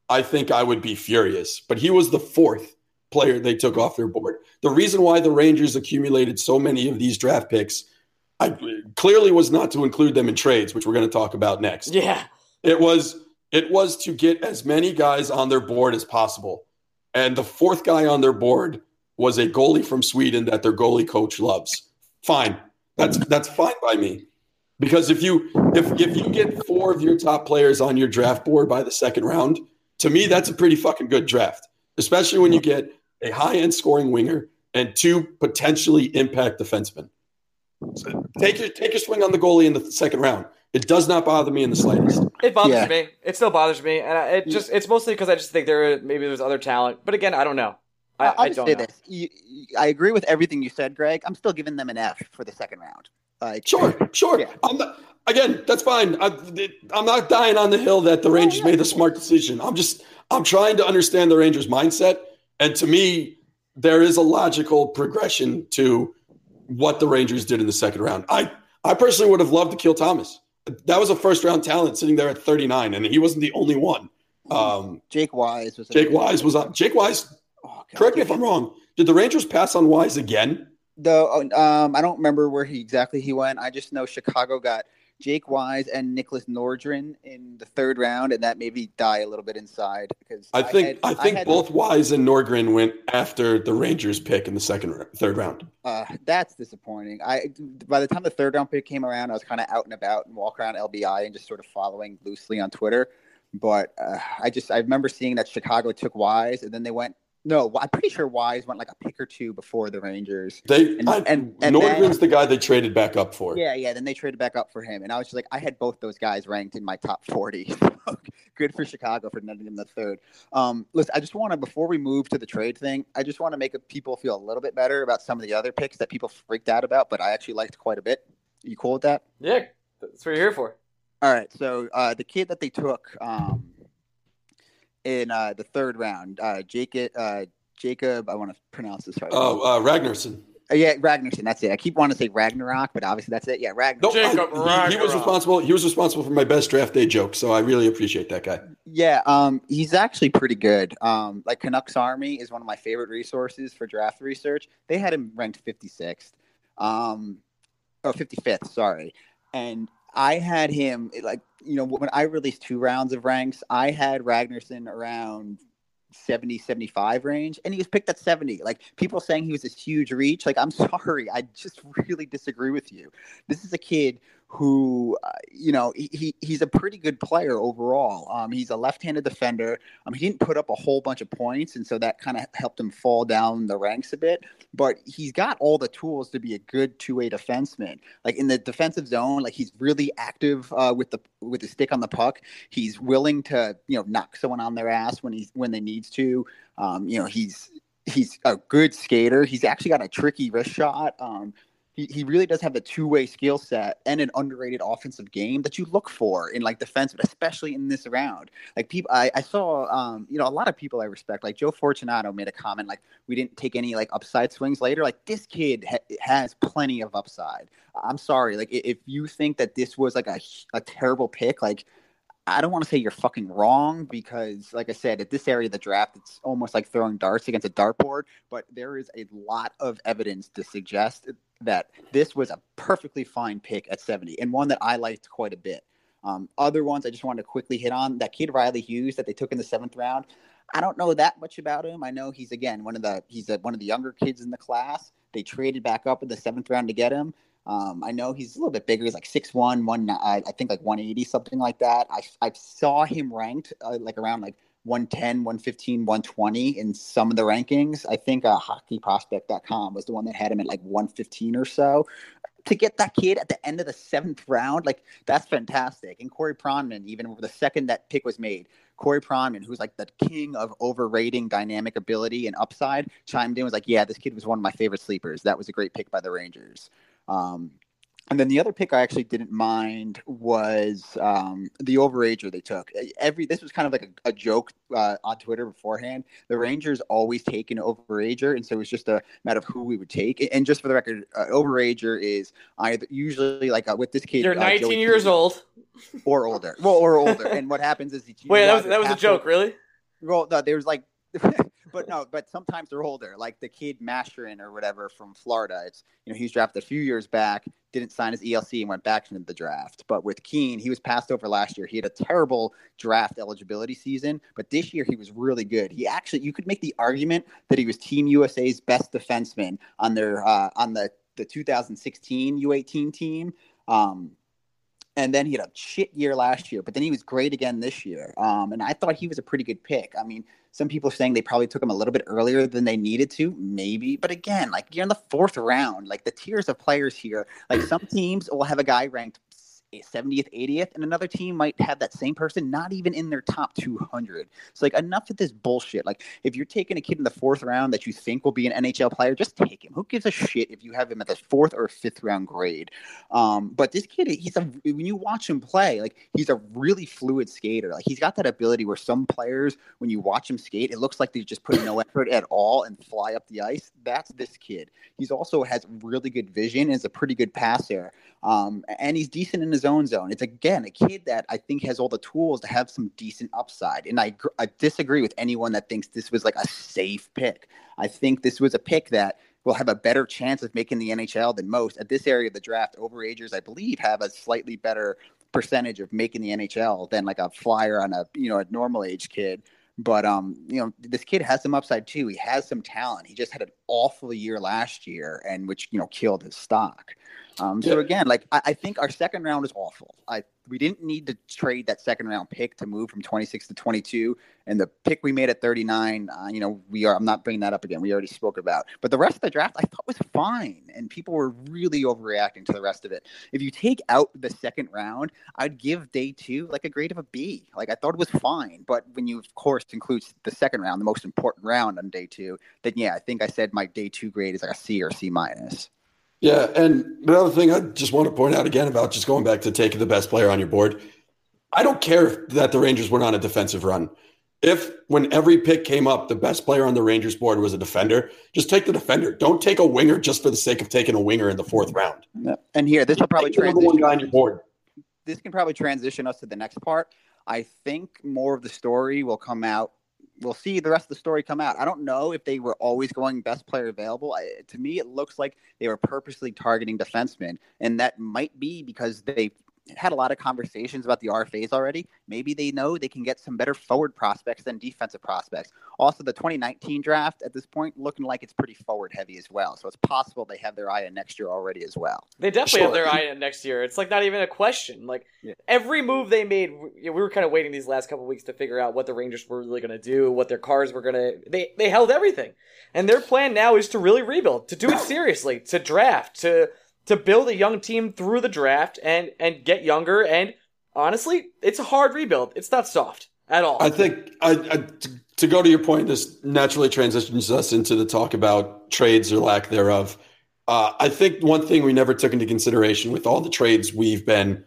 I think I would be furious. But he was the fourth player they took off their board. The reason why the Rangers accumulated so many of these draft picks, I clearly was not to include them in trades, which we're going to talk about next. Yeah. It was it was to get as many guys on their board as possible. And the fourth guy on their board was a goalie from Sweden that their goalie coach loves. Fine. That's that's fine by me. Because if you if if you get four of your top players on your draft board by the second round, to me that's a pretty fucking good draft. Especially when you get a high-end scoring winger and two potentially impact defensemen. So take your take your swing on the goalie in the second round. It does not bother me in the slightest. It bothers Yeah. me. It still bothers me, and I, it just it's mostly because I just think there maybe there's other talent. But again, I don't know. I, I'll I just don't say know. this: you, you- I agree with everything you said, Greg. I'm still giving them an F for the second round. Like, Sure, sure. Yeah. I'm not, again, that's fine. I, I'm not dying on the hill that the Rangers made the smart decision. I'm just I'm trying to understand the Rangers' mindset, and to me, there is a logical progression to what the Rangers did in the second round. I I personally would have loved to Akil Thomas. That was a first round talent sitting there at 39, and he wasn't the only one. Um, Jake Wise was. Jake Wise was on. Jake Wise. Oh, God. Correct me if I'm wrong. Did the Rangers pass on Wise again? Though um, I don't remember where he exactly he went. I just know Chicago got Jake Wise and Niklas Nordgren in the third round, and that maybe die a little bit inside because I think had- I, think had- both Wise and Nordgren went after the Rangers pick in the second third round. Uh, that's disappointing. I by the time the third round pick came around, I was kind of out and about and walk around LBI and just sort of following loosely on Twitter. But uh, I just I remember seeing that Chicago took Wise, and then they went No, I'm pretty sure Wise went like a pick or two before the Rangers. They And- I, and- and Nordgren's the guy they traded back up for. Yeah, yeah. Then they traded back up for him, and I was just like, I had both those guys ranked in my top forty. Good for Chicago for netting him the third. Um, listen, I just want to before we move to the trade thing, I just want to make people feel a little bit better about some of the other picks that people freaked out about, but I actually liked quite a bit. You cool with that? Yeah, that's what you're here for. All right. So uh, the kid that they took um, in uh, the third round, uh, Jacob. Uh, Jacob, I want to pronounce this right. Oh, uh, Ragnarsson. Uh, yeah, Ragnarsson. That's it. I keep wanting to say Ragnarok, but obviously that's it. Yeah, Ragnarsson. No, Jacob I- he, he was responsible. He was responsible for my best draft day joke. So I really appreciate that guy. Yeah, um, he's actually pretty good. Um, like Canucks Army is one of my favorite resources for draft research. They had him ranked 56th, um, or 55th, sorry. And I had him like you know when I released two rounds of ranks, I had Ragnarsson around 70 75 range and he was picked at 70 like people saying he was this huge reach like i'm sorry i just really disagree with you. This is a kid who uh, you know he, he he's a pretty good player overall. Um he's a left-handed defender. Um he didn't put up a whole bunch of points and so that kind of helped him fall down the ranks a bit but he's got all the tools to be a good two-way defenseman. Like in the defensive zone like he's really active uh, with the with the stick on the puck. He's willing to you know knock someone on their ass when he's when they needs to. Um you know he's he's a good skater. He's actually got a tricky wrist shot. Um he, he really does have the two-way skill set and an underrated offensive game that you look for in like defense, but especially in this round. Like people, I, I saw, um, you know, a lot of people I respect, like Joe Fortunato made a comment like we didn't take any like upside swings later. Like this kid ha- has plenty of upside. I'm sorry, like if you think that this was like a a terrible pick, like I don't want to say you're fucking wrong because, like I said, at this area of the draft, it's almost like throwing darts against a dartboard. But there is a lot of evidence to suggest that this was a perfectly fine pick at 70 and one that I liked quite a bit. Um, other ones I just wanted to quickly hit on that kid Riley Hughes that they took in the seventh round. I don't know that much about him. I know he's again one of the he's a, one of the younger kids in the class. They traded back up in the seventh round to get him. Um, I know he's a little bit bigger. He's like 6'1", one, I I think like 180, something like that. I, I saw him ranked uh, like around like 110, 115, 120 in some of the rankings. I think uh, hockeyprospect.com was the one that had him at like 115 or so. To get that kid at the end of the seventh round, like that's fantastic. And Corey Pronman, even the second that pick was made, Corey Pronman, who's like the king of overrating dynamic ability and upside, chimed in was like, "Yeah, this kid was one of my favorite sleepers. That was a great pick by the Rangers." Um, and then the other pick I actually didn't mind was um, the overager they took. Every this was kind of like a, a joke uh, on Twitter beforehand. The Rangers always take an overager, and so it was just a matter of who we would take. And just for the record, uh, overager is either usually like uh, with this kid. You're uh, 19 Joey years old. or older. Well, or older. and what happens is Wait, that was that was a joke, really? well, no, there's like, but no, but sometimes they're older. Like the kid Mascherin or whatever from Florida. It's you know he was drafted a few years back, didn't sign his ELC and went back into the draft. But with Keane, he was passed over last year. He had a terrible draft eligibility season, but this year he was really good. He actually, you could make the argument that he was Team USA's best defenseman on their uh, on the the 2016 U18 team. Um, and then he had a shit year last year, but then he was great again this year. Um, and I thought he was a pretty good pick. I mean, some people are saying they probably took him a little bit earlier than they needed to, maybe. But again, like you're in the fourth round, like the tiers of players here, like some teams will have a guy ranked 70th, 80th, and another team might have that same person not even in their top 200. So, like, enough of this bullshit. Like, if you're taking a kid in the fourth round that you think will be an NHL player, just take him. Who gives a shit if you have him at the fourth or fifth round grade? Um, but this kid, he's a when you watch him play, like he's a really fluid skater. Like he's got that ability where some players, when you watch him skate, it looks like they just put no effort at all and fly up the ice. That's this kid. He's also has really good vision and is a pretty good passer. Um, and he's decent in his own zone. It's again a kid that I think has all the tools to have some decent upside. And I, I disagree with anyone that thinks this was like a safe pick. I think this was a pick that will have a better chance of making the NHL than most. At this area of the draft, overagers, I believe, have a slightly better percentage of making the NHL than like a flyer on a you know a normal age kid. But um, you know, this kid has some upside too. He has some talent. He just had an awful year last year, and which you know killed his stock. Um, so again, like I, I, think our second round is awful. I we didn't need to trade that second round pick to move from 26 to 22, and the pick we made at 39, uh, you know, we are. I'm not bringing that up again. We already spoke about. But the rest of the draft, I thought was fine, and people were really overreacting to the rest of it. If you take out the second round, I'd give day two like a grade of a B. Like I thought it was fine, but when you of course includes the second round, the most important round on day two, then yeah, I think I said my day two grade is like a C or C minus. Yeah, and another thing I just want to point out again about just going back to taking the best player on your board. I don't care that the Rangers went on a defensive run. If when every pick came up, the best player on the Rangers board was a defender, just take the defender. Don't take a winger just for the sake of taking a winger in the fourth round. And here, this will probably transition. One guy on your board. This can probably transition us to the next part. I think more of the story will come out we'll see the rest of the story come out. I don't know if they were always going best player available. I, to me, it looks like they were purposely targeting defensemen, and that might be because they had a lot of conversations about the RFAs already. Maybe they know they can get some better forward prospects than defensive prospects. Also, the 2019 draft at this point looking like it's pretty forward heavy as well. So it's possible they have their eye on next year already as well. They definitely sure. have their eye on next year. It's like not even a question. Like yeah. every move they made, we were kind of waiting these last couple weeks to figure out what the Rangers were really going to do, what their cars were going to. They they held everything, and their plan now is to really rebuild, to do it seriously, to draft, to to build a young team through the draft and and get younger. And honestly, it's a hard rebuild. It's not soft at all. I think I, to go to your point, this naturally transitions us into the talk about trades or lack thereof. Uh, I think one thing we never took into consideration with all the trades we've been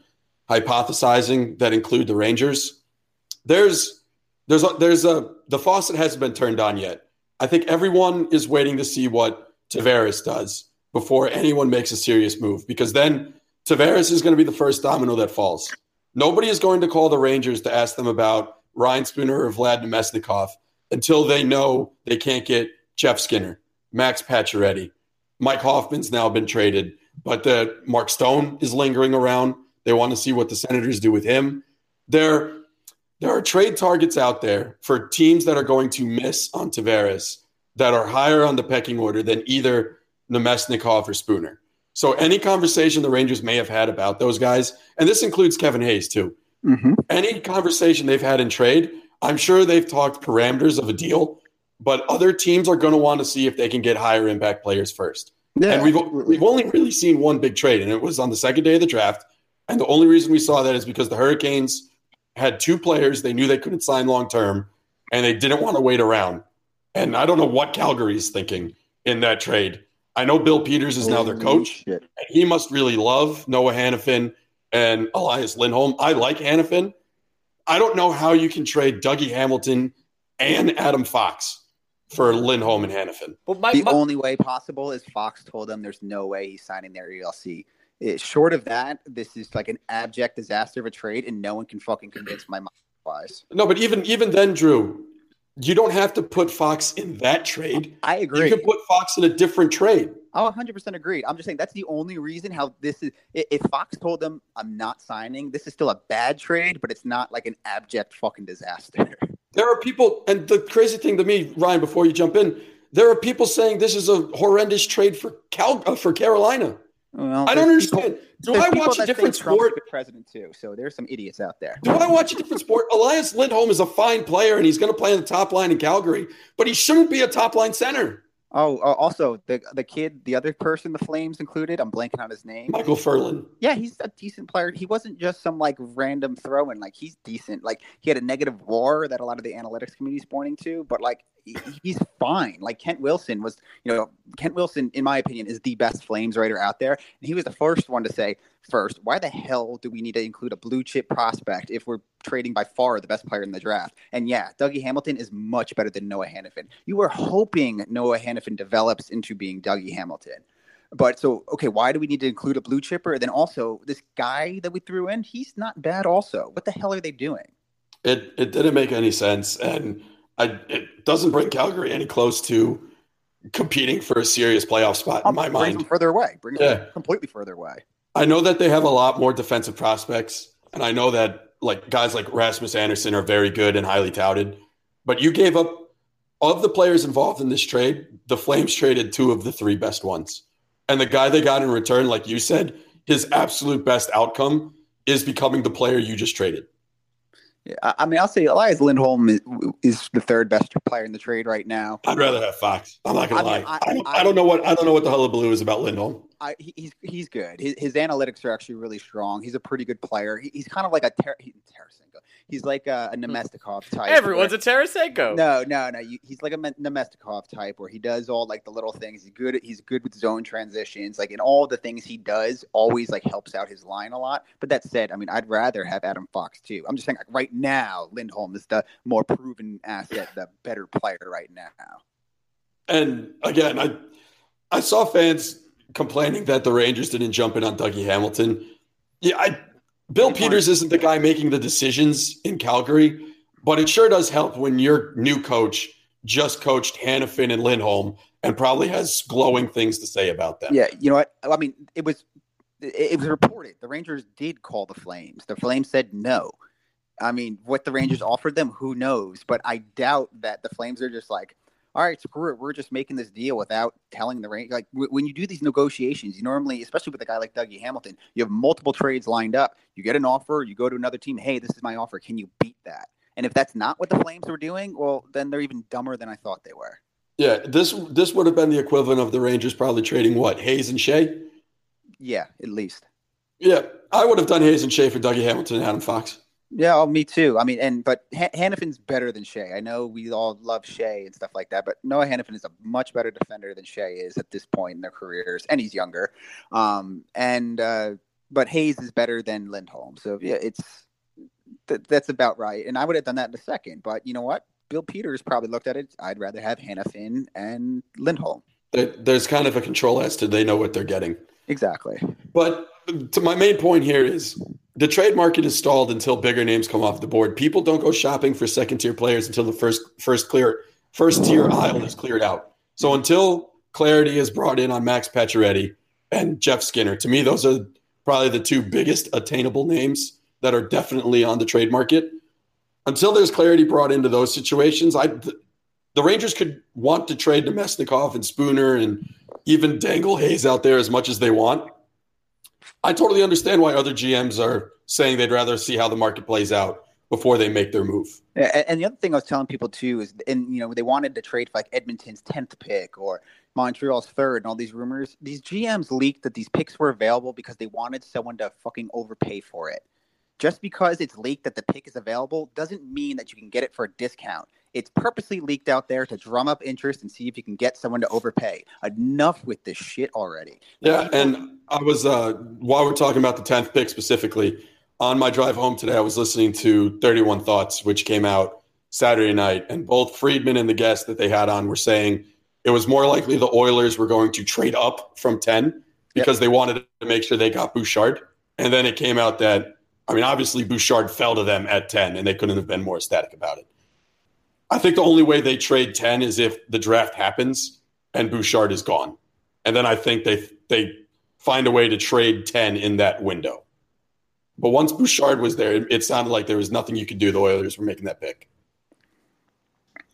hypothesizing that include the Rangers, there's there's a, there's a the faucet hasn't been turned on yet. I think everyone is waiting to see what Tavares does before anyone makes a serious move because then Tavares is going to be the first domino that falls. Nobody is going to call the Rangers to ask them about Ryan Spooner or Vlad Namestnikov until they know they can't get Jeff Skinner, Max Pacioretty. Mike Hoffman's now been traded, but the Mark Stone is lingering around. They want to see what the Senators do with him. There, there are trade targets out there for teams that are going to miss on Tavares that are higher on the pecking order than either Namestnikov or Spooner. So any conversation the Rangers may have had about those guys, and this includes Kevin Hayes too. Mm-hmm. Any conversation they've had in trade, I'm sure they've talked parameters of a deal, but other teams are going to want to see if they can get higher impact players first. Yeah. And we've we've only really seen one big trade, and it was on the second day of the draft. And the only reason we saw that is because the Hurricanes had two players they knew they couldn't sign long term, and they didn't want to wait around. And I don't know what Calgary's thinking in that trade. I know Bill Peters is now their coach. And he must really love Noah Hanifin and Elias Lindholm. I like Hanifin. I don't know how you can trade Dougie Hamilton and Adam Fox for Lindholm and Hanifin. But my, the my, only way possible is Fox told them there's no way he's signing their ELC. It, short of that, this is like an abject disaster of a trade, and no one can fucking convince my mind otherwise. No, but even even then, Drew, you don't have to put Fox in that trade. I agree. You can put Fox in a different trade. Oh, 100% agree. I'm just saying that's the only reason how this is. If Fox told them I'm not signing, this is still a bad trade, but it's not like an abject fucking disaster. There are people, and the crazy thing to me, Ryan, before you jump in, there are people saying this is a horrendous trade for Cal uh, for Carolina. Well, I don't understand. People, Do I watch a different sport? President too, so there's some idiots out there. Do I watch a different sport? Elias Lindholm is a fine player, and he's going to play in the top line in Calgary, but he shouldn't be a top line center. Oh, uh, also the the kid, the other person the Flames included. I'm blanking on his name. Michael Ferland. Yeah, he's a decent player. He wasn't just some like random throw in. Like he's decent. Like he had a negative WAR that a lot of the analytics community is pointing to, but like he's fine. Like Kent Wilson was, you know, Kent Wilson, in my opinion, is the best Flames writer out there. And he was the first one to say, first, why the hell do we need to include a blue chip prospect if we're trading by far the best player in the draft? And yeah, Dougie Hamilton is much better than Noah Hanifin. You were hoping Noah Hanifin develops into being Dougie Hamilton. But so, okay, why do we need to include a blue chipper? And then also, this guy that we threw in, he's not bad, also. What the hell are they doing? It, it didn't make any sense. And I, it doesn't bring Calgary any close to competing for a serious playoff spot in um, my mind. Them further away, bring them yeah. completely further away. I know that they have a lot more defensive prospects, and I know that like guys like Rasmus Andersson are very good and highly touted. But you gave up of the players involved in this trade. The Flames traded two of the three best ones, And the guy they got in return, like you said, his absolute best outcome is becoming the player you just traded. Yeah, I mean, I'll say Elias Lindholm is, is the third best player in the trade right now. I'd rather have Fox. I'm not gonna I mean, lie. I- I- I don't know what I don't know what the hullabaloo is about Lindholm. I, he- he's he's good. His, his analytics are actually really strong. He's a pretty good player. He, he's kind of like a Ter- he, Tarasenko. He's like a, a hmm. Namestnikov type. Everyone's where- a Tarasenko. no, no, no. You, he's like a Men- Namestnikov type where he does all like the little things. He's good. He's good with zone transitions. Like in all the things he does, always like helps out his line a lot. But that said, I mean, I'd rather have Adam Fox too. I'm just saying, like right now, Lindholm is the more proven asset, the better player right now. And again, I I saw fans complaining that the Rangers didn't jump in on Dougie Hamilton. Yeah, I Bill Peters isn't the guy making the decisions in Calgary, but it sure does help when your new coach just coached Hanifin and Lindholm and probably has glowing things to say about them. Yeah, you know what? I mean, it was it, it was reported the Rangers did call the Flames. The Flames said no. I mean, what the Rangers offered them, who knows? But I doubt that the Flames are just like, all right, screw it. We're just making this deal without telling the Rangers. Like w- when you do these negotiations, you normally, especially with a guy like Dougie Hamilton, you have multiple trades lined up. You get an offer, you go to another team. Hey, this is my offer. Can you beat that? And if that's not what the Flames were doing, well, then they're even dumber than I thought they were. Yeah, this this would have been the equivalent of the Rangers probably trading what Hayes and Skjei. Yeah, at least. Yeah, I would have done Hayes and Skjei for Dougie Hamilton and Adam Fox. Yeah, oh, me too. I mean, and but Han- Hanifin's better than Skjei. I know we all love Skjei and stuff like that, but Noah Hanifin is a much better defender than Skjei is at this point in their careers, and he's younger. Um, and uh, but Hayes is better than Lindholm, so yeah, it's th- that's about right. And I would have done that in a second, but you know what? Bill Peters probably looked at it. I'd rather have Hanifin and Lindholm. There- There's kind of a control as to they know what they're getting. Exactly. But to my main point here is the trade market is stalled until bigger names come off the board. People don't go shopping for second tier players until the first first clear first tier aisle is cleared out. So until clarity is brought in on Max Pacioretty and Jeff Skinner, to me those are probably the two biggest attainable names that are definitely on the trade market. Until there's clarity brought into those situations, I the Rangers could want to trade Namestnikov and Spooner and even dangle Hayes out there as much as they want. I totally understand why other GMs are saying they'd rather see how the market plays out before they make their move. Yeah, and- the other thing I was telling people too is, and you know, they wanted to trade for like Edmonton's tenth pick or Montreal's third, and all these rumors. These GMs leaked that these picks were available because they wanted someone to fucking overpay for it. Just because it's leaked that the pick is available doesn't mean that you can get it for a discount. It's purposely leaked out there to drum up interest and see if you can get someone to overpay. Enough with this shit already. Yeah, and I was uh, while we're talking about the tenth pick specifically, on my drive home today, I was listening to Thirty One Thoughts, which came out Saturday night, and both Friedman and the guest that they had on were saying it was more likely the Oilers were going to trade up from ten because they wanted to make sure they got Bouchard, and then it came out that I mean, obviously Bouchard fell to them at ten, and they couldn't have been more ecstatic about it. I think the only way they trade ten is if the draft happens and Bouchard is gone, and then I think they they find a way to trade 10 in that window. But once Bouchard was there, it, it sounded like there was nothing you could do. The Oilers were making that pick.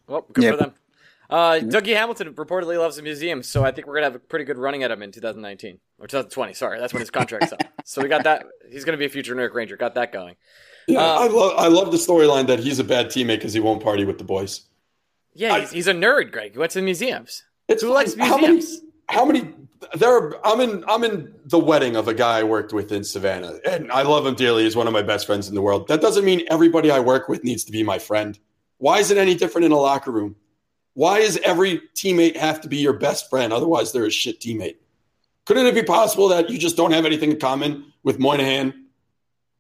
Well, good Yeah. for them. Uh, Dougie Hamilton reportedly loves the museum, so I think we're gonna have a pretty good running at him in 2019 or 2020. Sorry, that's when his contract's up. So we got that. He's gonna be a future New York Ranger. Got that going. Yeah, Uh, I love I love the storyline that he's a bad teammate because he won't party with the boys. Yeah, I- he's, he's a nerd, Greg. He went to museums. It's Who likes how many, museums? how many there are I'm in I'm in the wedding of a guy I worked with in Savannah. And I love him dearly. He's one of my best friends in the world. That doesn't mean everybody I work with needs to be my friend. Why is it any different in a locker room? Why does every teammate have to be your best friend? Otherwise, they're a shit teammate. Couldn't it be possible that you just don't have anything in common with Monahan?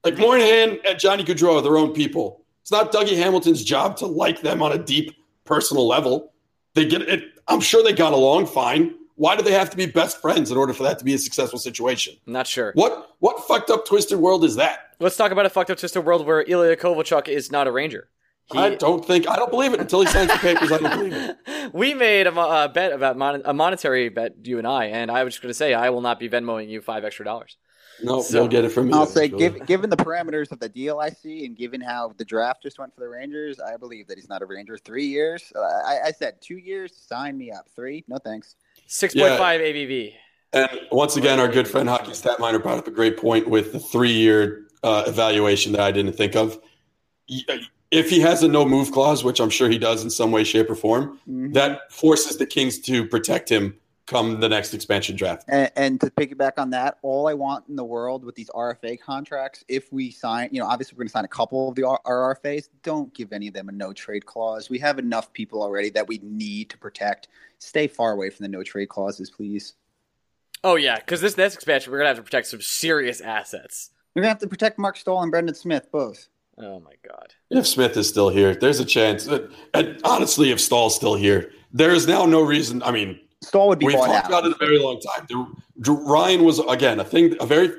Like Monahan and Johnny Gaudreau are their own people. It's not Dougie Hamilton's job to like them on a deep personal level. They get it. I'm sure they got along fine. Why do they have to be best friends in order for that to be a successful situation? I'm not sure. What what fucked up twisted world is that? Let's talk about a fucked up twisted world where Ilya Kovalchuk is not a Ranger. He- I don't think I don't believe it until he signs the papers. I don't believe it. we made a, a bet about mon- a monetary bet, you and I, and I was just going to say I will not be Venmoing you five extra dollars. No, So- you'll get it from me. I'll say, eventually. given given the parameters of the deal I see, and given how the draft just went for the Rangers, I believe that he's not a Ranger. Three years, uh, I, I said two years. Sign me up. Three, no thanks. Six point five ABV. And once again, our good friend Hockey Stat Miner brought up a great point with the three-year uh, evaluation that I didn't think of. If he has a no move clause, which I'm sure he does in some way, shape, or form, Mhm. that forces the Kings to protect him come the next expansion draft. And, and to piggyback on that, all I want in the world with these RFA contracts, if we sign, you know, obviously we're going to sign a couple of the R- RFAs, don't give any of them a no trade clause. We have enough people already that we need to protect. Stay far away from the no trade clauses, please. Oh yeah, because this next expansion we're gonna have to protect some serious assets. We're going to have to protect Marc Staal and Brendan Smith both. Oh my god. If Smith is still here, there's a chance. That, and honestly, if Staal's still here, there is now no reason. I mean, Staal would be We've bought talked out. about it a very long time. The- Ryan was again a thing, a very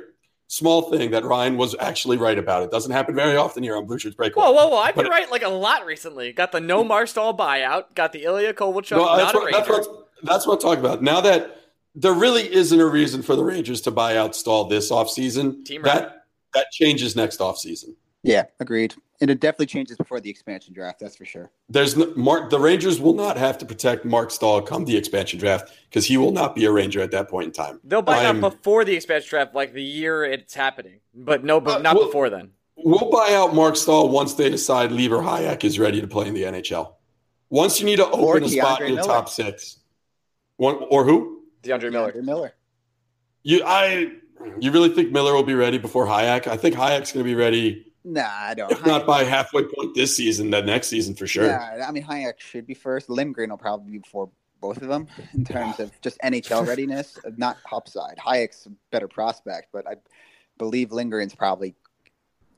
small thing that Ryan was actually right about. It doesn't happen very often here on Blueshirts Breakaway. Whoa, whoa, whoa! I've been But- right like a lot recently. Got the no Marc Staal buyout. Got the Ilya Kovalchuk No, not that's, a what, that's, what, that's what I'm talking about. Now that there really isn't a reason for the Rangers to buy out Staal this offseason, Team that that changes next offseason. Yeah, agreed. And it definitely changes before the expansion draft, that's for sure. There's no, Mark. The Rangers will not have to protect Marc Staal come the expansion draft because he will not be a Ranger at that point in time. They'll buy I'm- out before the expansion draft, like the year it's happening. But no, but Uh, not well- before then. We'll buy out Marc Staal once they decide Libor Hajek is ready to play in the NHL. Once you need to Or open a spot K'Andre in the Miller. top six. One or who? K'Andre Miller. K'Andre Miller. You I you really think Miller will be ready before Hajek? I think Hajek's going to be ready, Nah, I don't. if not by halfway point this season, then next season for sure. Yeah, I mean Hajek should be first. Lindgren will probably be before both of them in terms of just NHL readiness, not upside. Hajek's a better prospect, but I believe Lindgren's probably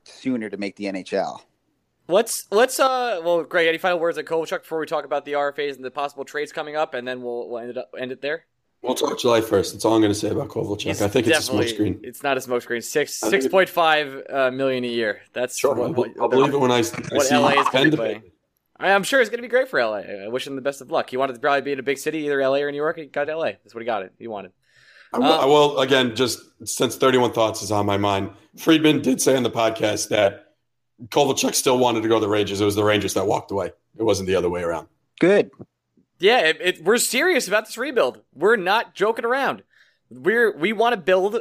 sooner to make the NHL. Let's let's uh well, Greg, any final words on Kovalchuk before we talk about the RFAs and the possible trades coming up, and then we'll, we'll end it up, end it there. We'll talk July first. That's all I'm going to say about Kovalchuk. He's I think it's a definitely- smokescreen. It's not a smokescreen. Six I think six it- point five uh, million a year. That's Sure, what, I'll, I'll believe it when I, I what see LA is gonna pen be to playing. paper. I- I'm sure it's going to be great for LA. I wish him the best of luck. He wanted to probably be in a big city, either LA or New York. He got LA. That's what he got. It. He wanted. I will, Uh, I will again, just since 31 Thoughts is on my mind, Friedman did say on the podcast that Kovalchuk still wanted to go to the Rangers. It was the Rangers that walked away. It wasn't the other way around. Good. Yeah, it, it, we're serious about this rebuild. We're not joking around. We're we want to build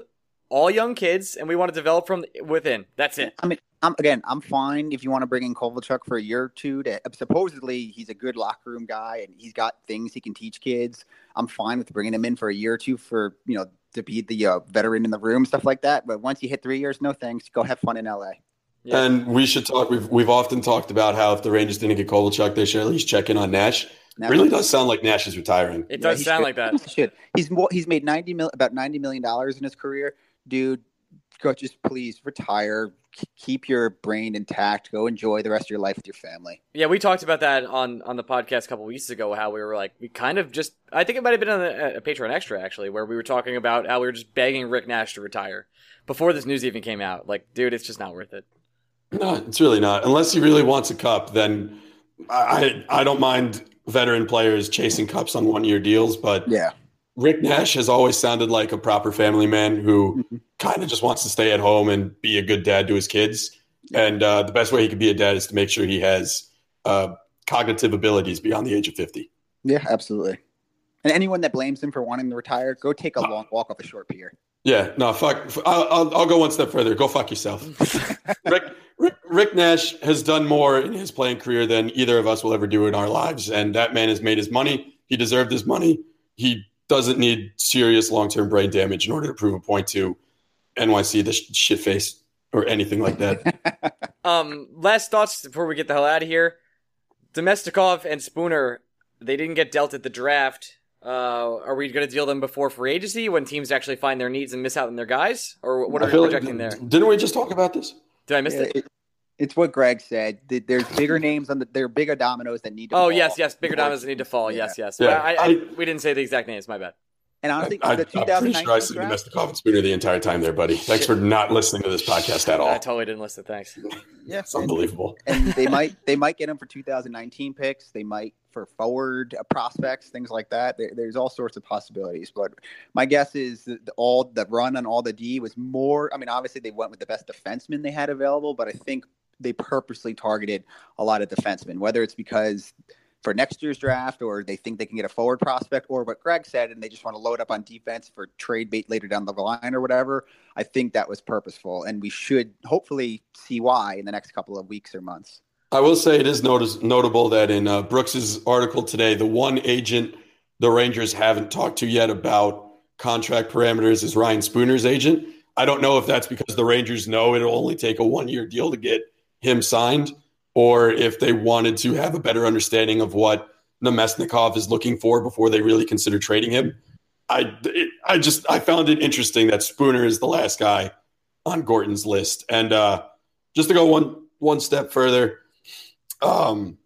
all young kids, and we want to develop from within. That's it. I mean, I'm again, I'm fine if you want to bring in Kovalchuk for a year or two. To supposedly he's a good locker room guy and he's got things he can teach kids. I'm fine with bringing him in for a year or two for you know to be the uh, veteran in the room, stuff like that. But once you hit three years, no thanks. Go have fun in LA. Yeah. And we should talk. We've we've often talked about how if the Rangers didn't get Kovalchuk, they should at least check in on Nash. Now, really does sound like Nash is retiring. It does he sound should. like that. He should. He's mo- he's made ninety mil about ninety million dollars in his career, dude. Go just please retire. Keep your brain intact. Go enjoy the rest of your life with your family. Yeah, we talked about that on on the podcast a couple weeks ago. How we were like, we kind of just. I think it might have been on a, a uh, Patreon extra actually, where we were talking about how we were just begging Rick Nash to retire before this news even came out. Like, dude, it's just not worth it. No, it's really not. Unless he really wants a cup, then I I don't mind veteran players chasing cups on one year deals. But Yeah. Rick Nash has always sounded like a proper family man who Mhm. kind of just wants to stay at home and be a good dad to his kids. And uh, the best way he could be a dad is to make sure he has uh, cognitive abilities beyond the age of 50. Yeah, absolutely. And anyone that blames him for wanting to retire, go take a long walk off a short pier. Yeah, no, fuck. I'll, I'll, I'll go one step further. Go fuck yourself. Rick, Rick, Rick Nash has done more in his playing career than either of us will ever do in our lives. And that man has made his money. He deserved his money. He doesn't need serious long term brain damage in order to prove a point to NYC, the sh- shit face, or anything like that. Um, last thoughts before we get the hell out of here. Namestnikov and Spooner, they didn't get dealt at the draft. Uh, are we going to deal them before free agency when teams actually find their needs and miss out on their guys, or what are I we feel like- projecting there? Didn't we just talk about this? Did I miss Yeah, it? it- it's what Greg said. There's bigger names on the. There are bigger dominoes that need. to Oh fall yes, yes. Bigger dominoes diamonds need to fall. Yes, yes. Yeah, I, I, I- we didn't say the exact names. My bad. And honestly, I, the am pretty 2019 sure I said draft, Namestnikov and Spooner the entire time there, buddy. Thanks for not listening to this podcast at all. I totally didn't listen. Thanks. yeah, It's and, unbelievable. and they might they might get him for 2019 picks. They might for forward uh, prospects, things like that. There, there's all sorts of possibilities. But my guess is that the, all the run on all the D was more. I mean, obviously they went with the best defensemen they had available, but I think they purposely targeted a lot of defensemen. Whether it's because for next year's draft, or they think they can get a forward prospect, or what Greg said, and they just want to load up on defense for trade bait later down the line or whatever. I think that was purposeful, and we should hopefully see why in the next couple of weeks or months. I will say it is notice, notable that in uh, Brooks's article today, the one agent the Rangers haven't talked to yet about contract parameters is Ryan Spooner's agent. I don't know if that's because the Rangers know it'll only take a one year deal to get him signed, or if they wanted to have a better understanding of what Namestnikov is looking for before they really consider trading him. I, it, I just I found it interesting that Spooner is the last guy on Gorton's list, and uh, just to go one one step further, um,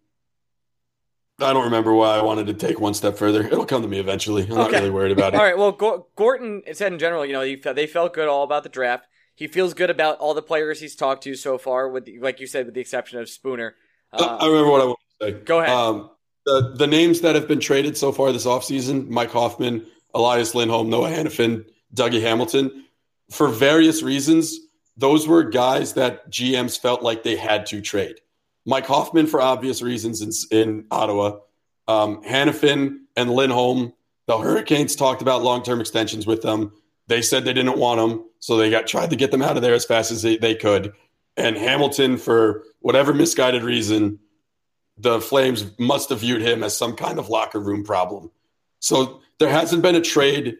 I don't remember why I wanted to take one step further. It'll come to me eventually. I'm not really worried about it. All right. Well, Go- Gorton said in general, you know, they felt good all about the draft. He feels good about all the players he's talked to so far, with like you said, with the exception of Spooner. I Uh, remember what I want to say. Go ahead. Um, the the names that have been traded so far this offseason, Mike Hoffman, Elias Lindholm, Noah Hanifin, Dougie Hamilton, for various reasons, those were guys that GMs felt like they had to trade. Mike Hoffman for obvious reasons in, in Ottawa. Um, Hanifin and Lindholm, the Hurricanes talked about long term extensions with them. They said they didn't want them, so they got tried to get them out of there as fast as they, they could. And Hamilton, for whatever misguided reason, the Flames must have viewed him as some kind of locker room problem. So there hasn't been a trade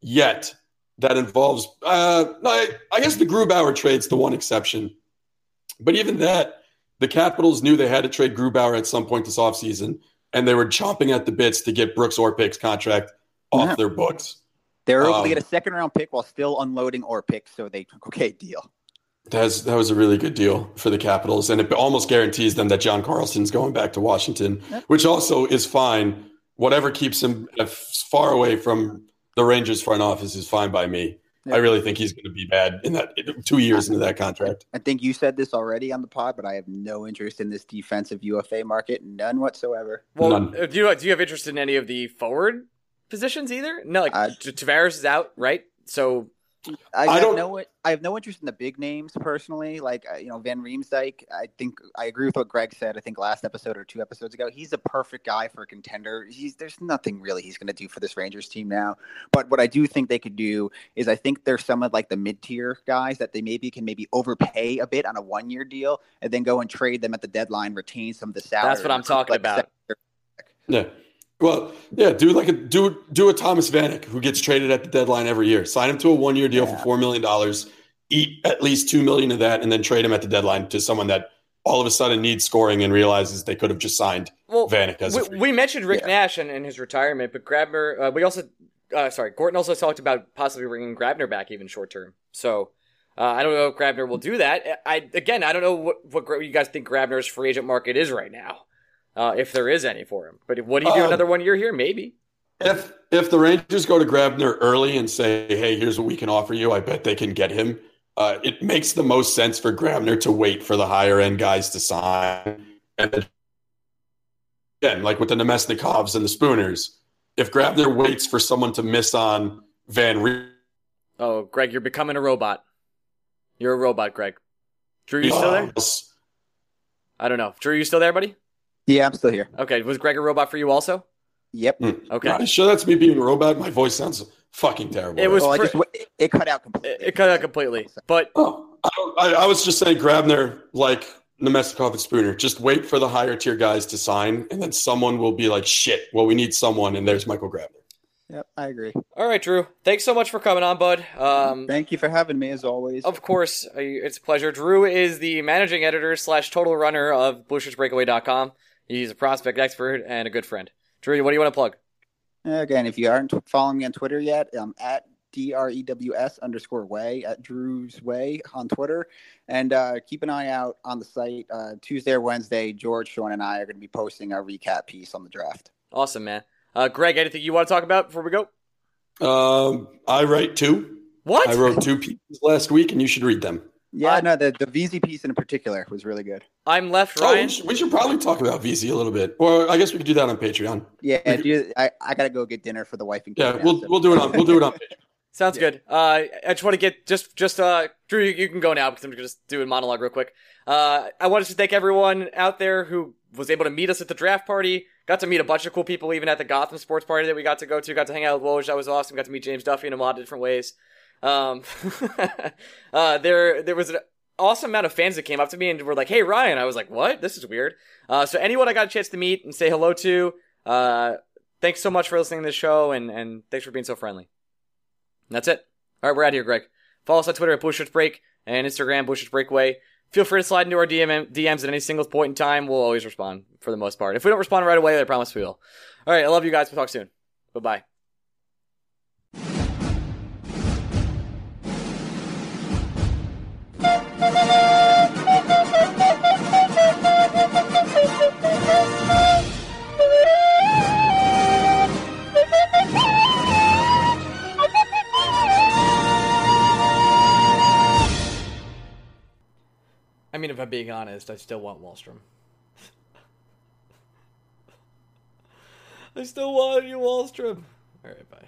yet that involves. Uh, I, I guess the Grubauer trade's the one exception, but even that, the Capitals knew they had to trade Grubauer at some point this offseason, and they were chomping at the bits to get Brooks Orpik's contract off Yeah. their books. They were able Um, to get a second round pick while still unloading or picks, so they took okay deal. That's that was a really good deal for the Capitals, and it almost guarantees them that John Carlson's going back to Washington, Yep. which also is fine. Whatever keeps him as far away from the Rangers front office is fine by me. Yep. I really think he's going to be bad in that two years into that contract. I think you said this already on the pod, but I have no interest in this defensive UFA market, none whatsoever. well, none. uh, do you do you have interest in any of the forward positions either? No, like Uh, Tavares is out, right? So I, I don't- no I have no interest in the big names personally. Like uh, you know Van Riemsdyk. I think I agree with what Greg said. I think last episode or two episodes ago, he's a perfect guy for a contender. He's there's nothing really he's going to do for this Rangers team now. But what I do think they could do is I think there's some of like the mid tier guys that they maybe can maybe overpay a bit on a one year deal and then go and trade them at the deadline, retain some of the salary. That's what I'm talking like, about. Yeah. Well, yeah, do like a do do a Thomas Vanek who gets traded at the deadline every year. Sign him to a one year deal Yeah. for four million dollars. Eat at least two million of that, and then trade him at the deadline to someone that all of a sudden needs scoring and realizes they could have just signed well, Vanek as we, we mentioned Rick Yeah. Nash and, and his retirement, but Grabner. Uh, we also, uh, sorry, Gorton also talked about possibly bringing Grabner back even short term. So. Uh, I don't know if Grabner will do that. I again, I don't know what, what you guys think Grabner's free agent market is right now, uh, if there is any for him. But would he do Um, another one year here? Maybe. If if the Rangers go to Grabner early and say, "Hey, here's what we can offer you," I bet they can get him. Uh, it makes the most sense for Grabner to wait for the higher end guys to sign, and again, like with the Namestnikovs and the Spooners, if Grabner waits for someone to miss on Van Re- Oh, Greg, you're becoming a robot. You're a robot, Greg. Drew, you still there? I don't know. Drew, are you still there, buddy? Yeah, I'm still here. Okay. Was Greg a robot for you also? Yep. Okay. Are you sure that's me being a robot? My voice sounds fucking terrible. It was Well, I fr- just it, it cut out completely. It, it cut out completely. But Oh, I, I, I was just saying, Grabner, like Namestnikov and Spooner, just wait for the higher tier guys to sign, and then someone will be like, "Shit, well, we need someone," and there's Michael Grabner. Yep, I agree. all right, Drew. Thanks so much for coming on, bud. Um, Thank you for having me as always. of course, uh, it's a pleasure. Drew is the managing editor slash total runner of BlueShirtsBreakaway.com. He's a prospect expert and a good friend. Drew, what do you want to plug? Again, if you aren't following me on Twitter yet, I'm at D R E W S underscore way at Drew's Way on Twitter. And uh, keep an eye out on the site. Uh, Tuesday or Wednesday, George, Sean, and I are going to be posting our recap piece on the draft. Awesome, man. Uh, Greg, anything you want to talk about before we go? Um, I write two. What? I wrote two pieces last week, and you should read them. Yeah, Uh, no, the, the VZ piece in particular was really good. I'm left, Oh, we, should, we should probably talk about VZ a little bit, or I guess we could do that on Patreon. Yeah, do, I, I got to go get dinner for the wife and kid. Yeah, now, we'll so- we'll do it on we'll do it on Patreon. Sounds good. Uh, I just want to get just just uh, Drew, you, you can go now because I'm just doing monologue real quick. Uh, I wanted to thank everyone out there who was able to meet us at the draft party. Got to meet a bunch of cool people even at the Gotham sports party that we got to go to. Got to hang out with Woj. That was awesome. Got to meet James Duffy in a lot of different ways. Um, uh, there there was an awesome amount of fans that came up to me and were like, "Hey Ryan," I was like, "What? This is weird." Uh, so anyone I got a chance to meet and say hello to, uh, thanks so much for listening to this show and and thanks for being so friendly. And that's it. All right, we're out here, Greg. Follow us on Twitter at Bushwitch Break and Instagram Blueshirts Breakaway. Feel free to slide into our DM, DMs at any single point in time. We'll always respond for the most part. If we don't respond right away, I promise we will. All right, I love you guys. We'll talk soon. Bye bye. Mean, if I'm being honest, I still want Wahlstrom. I still want you, Wahlstrom. All right, bye.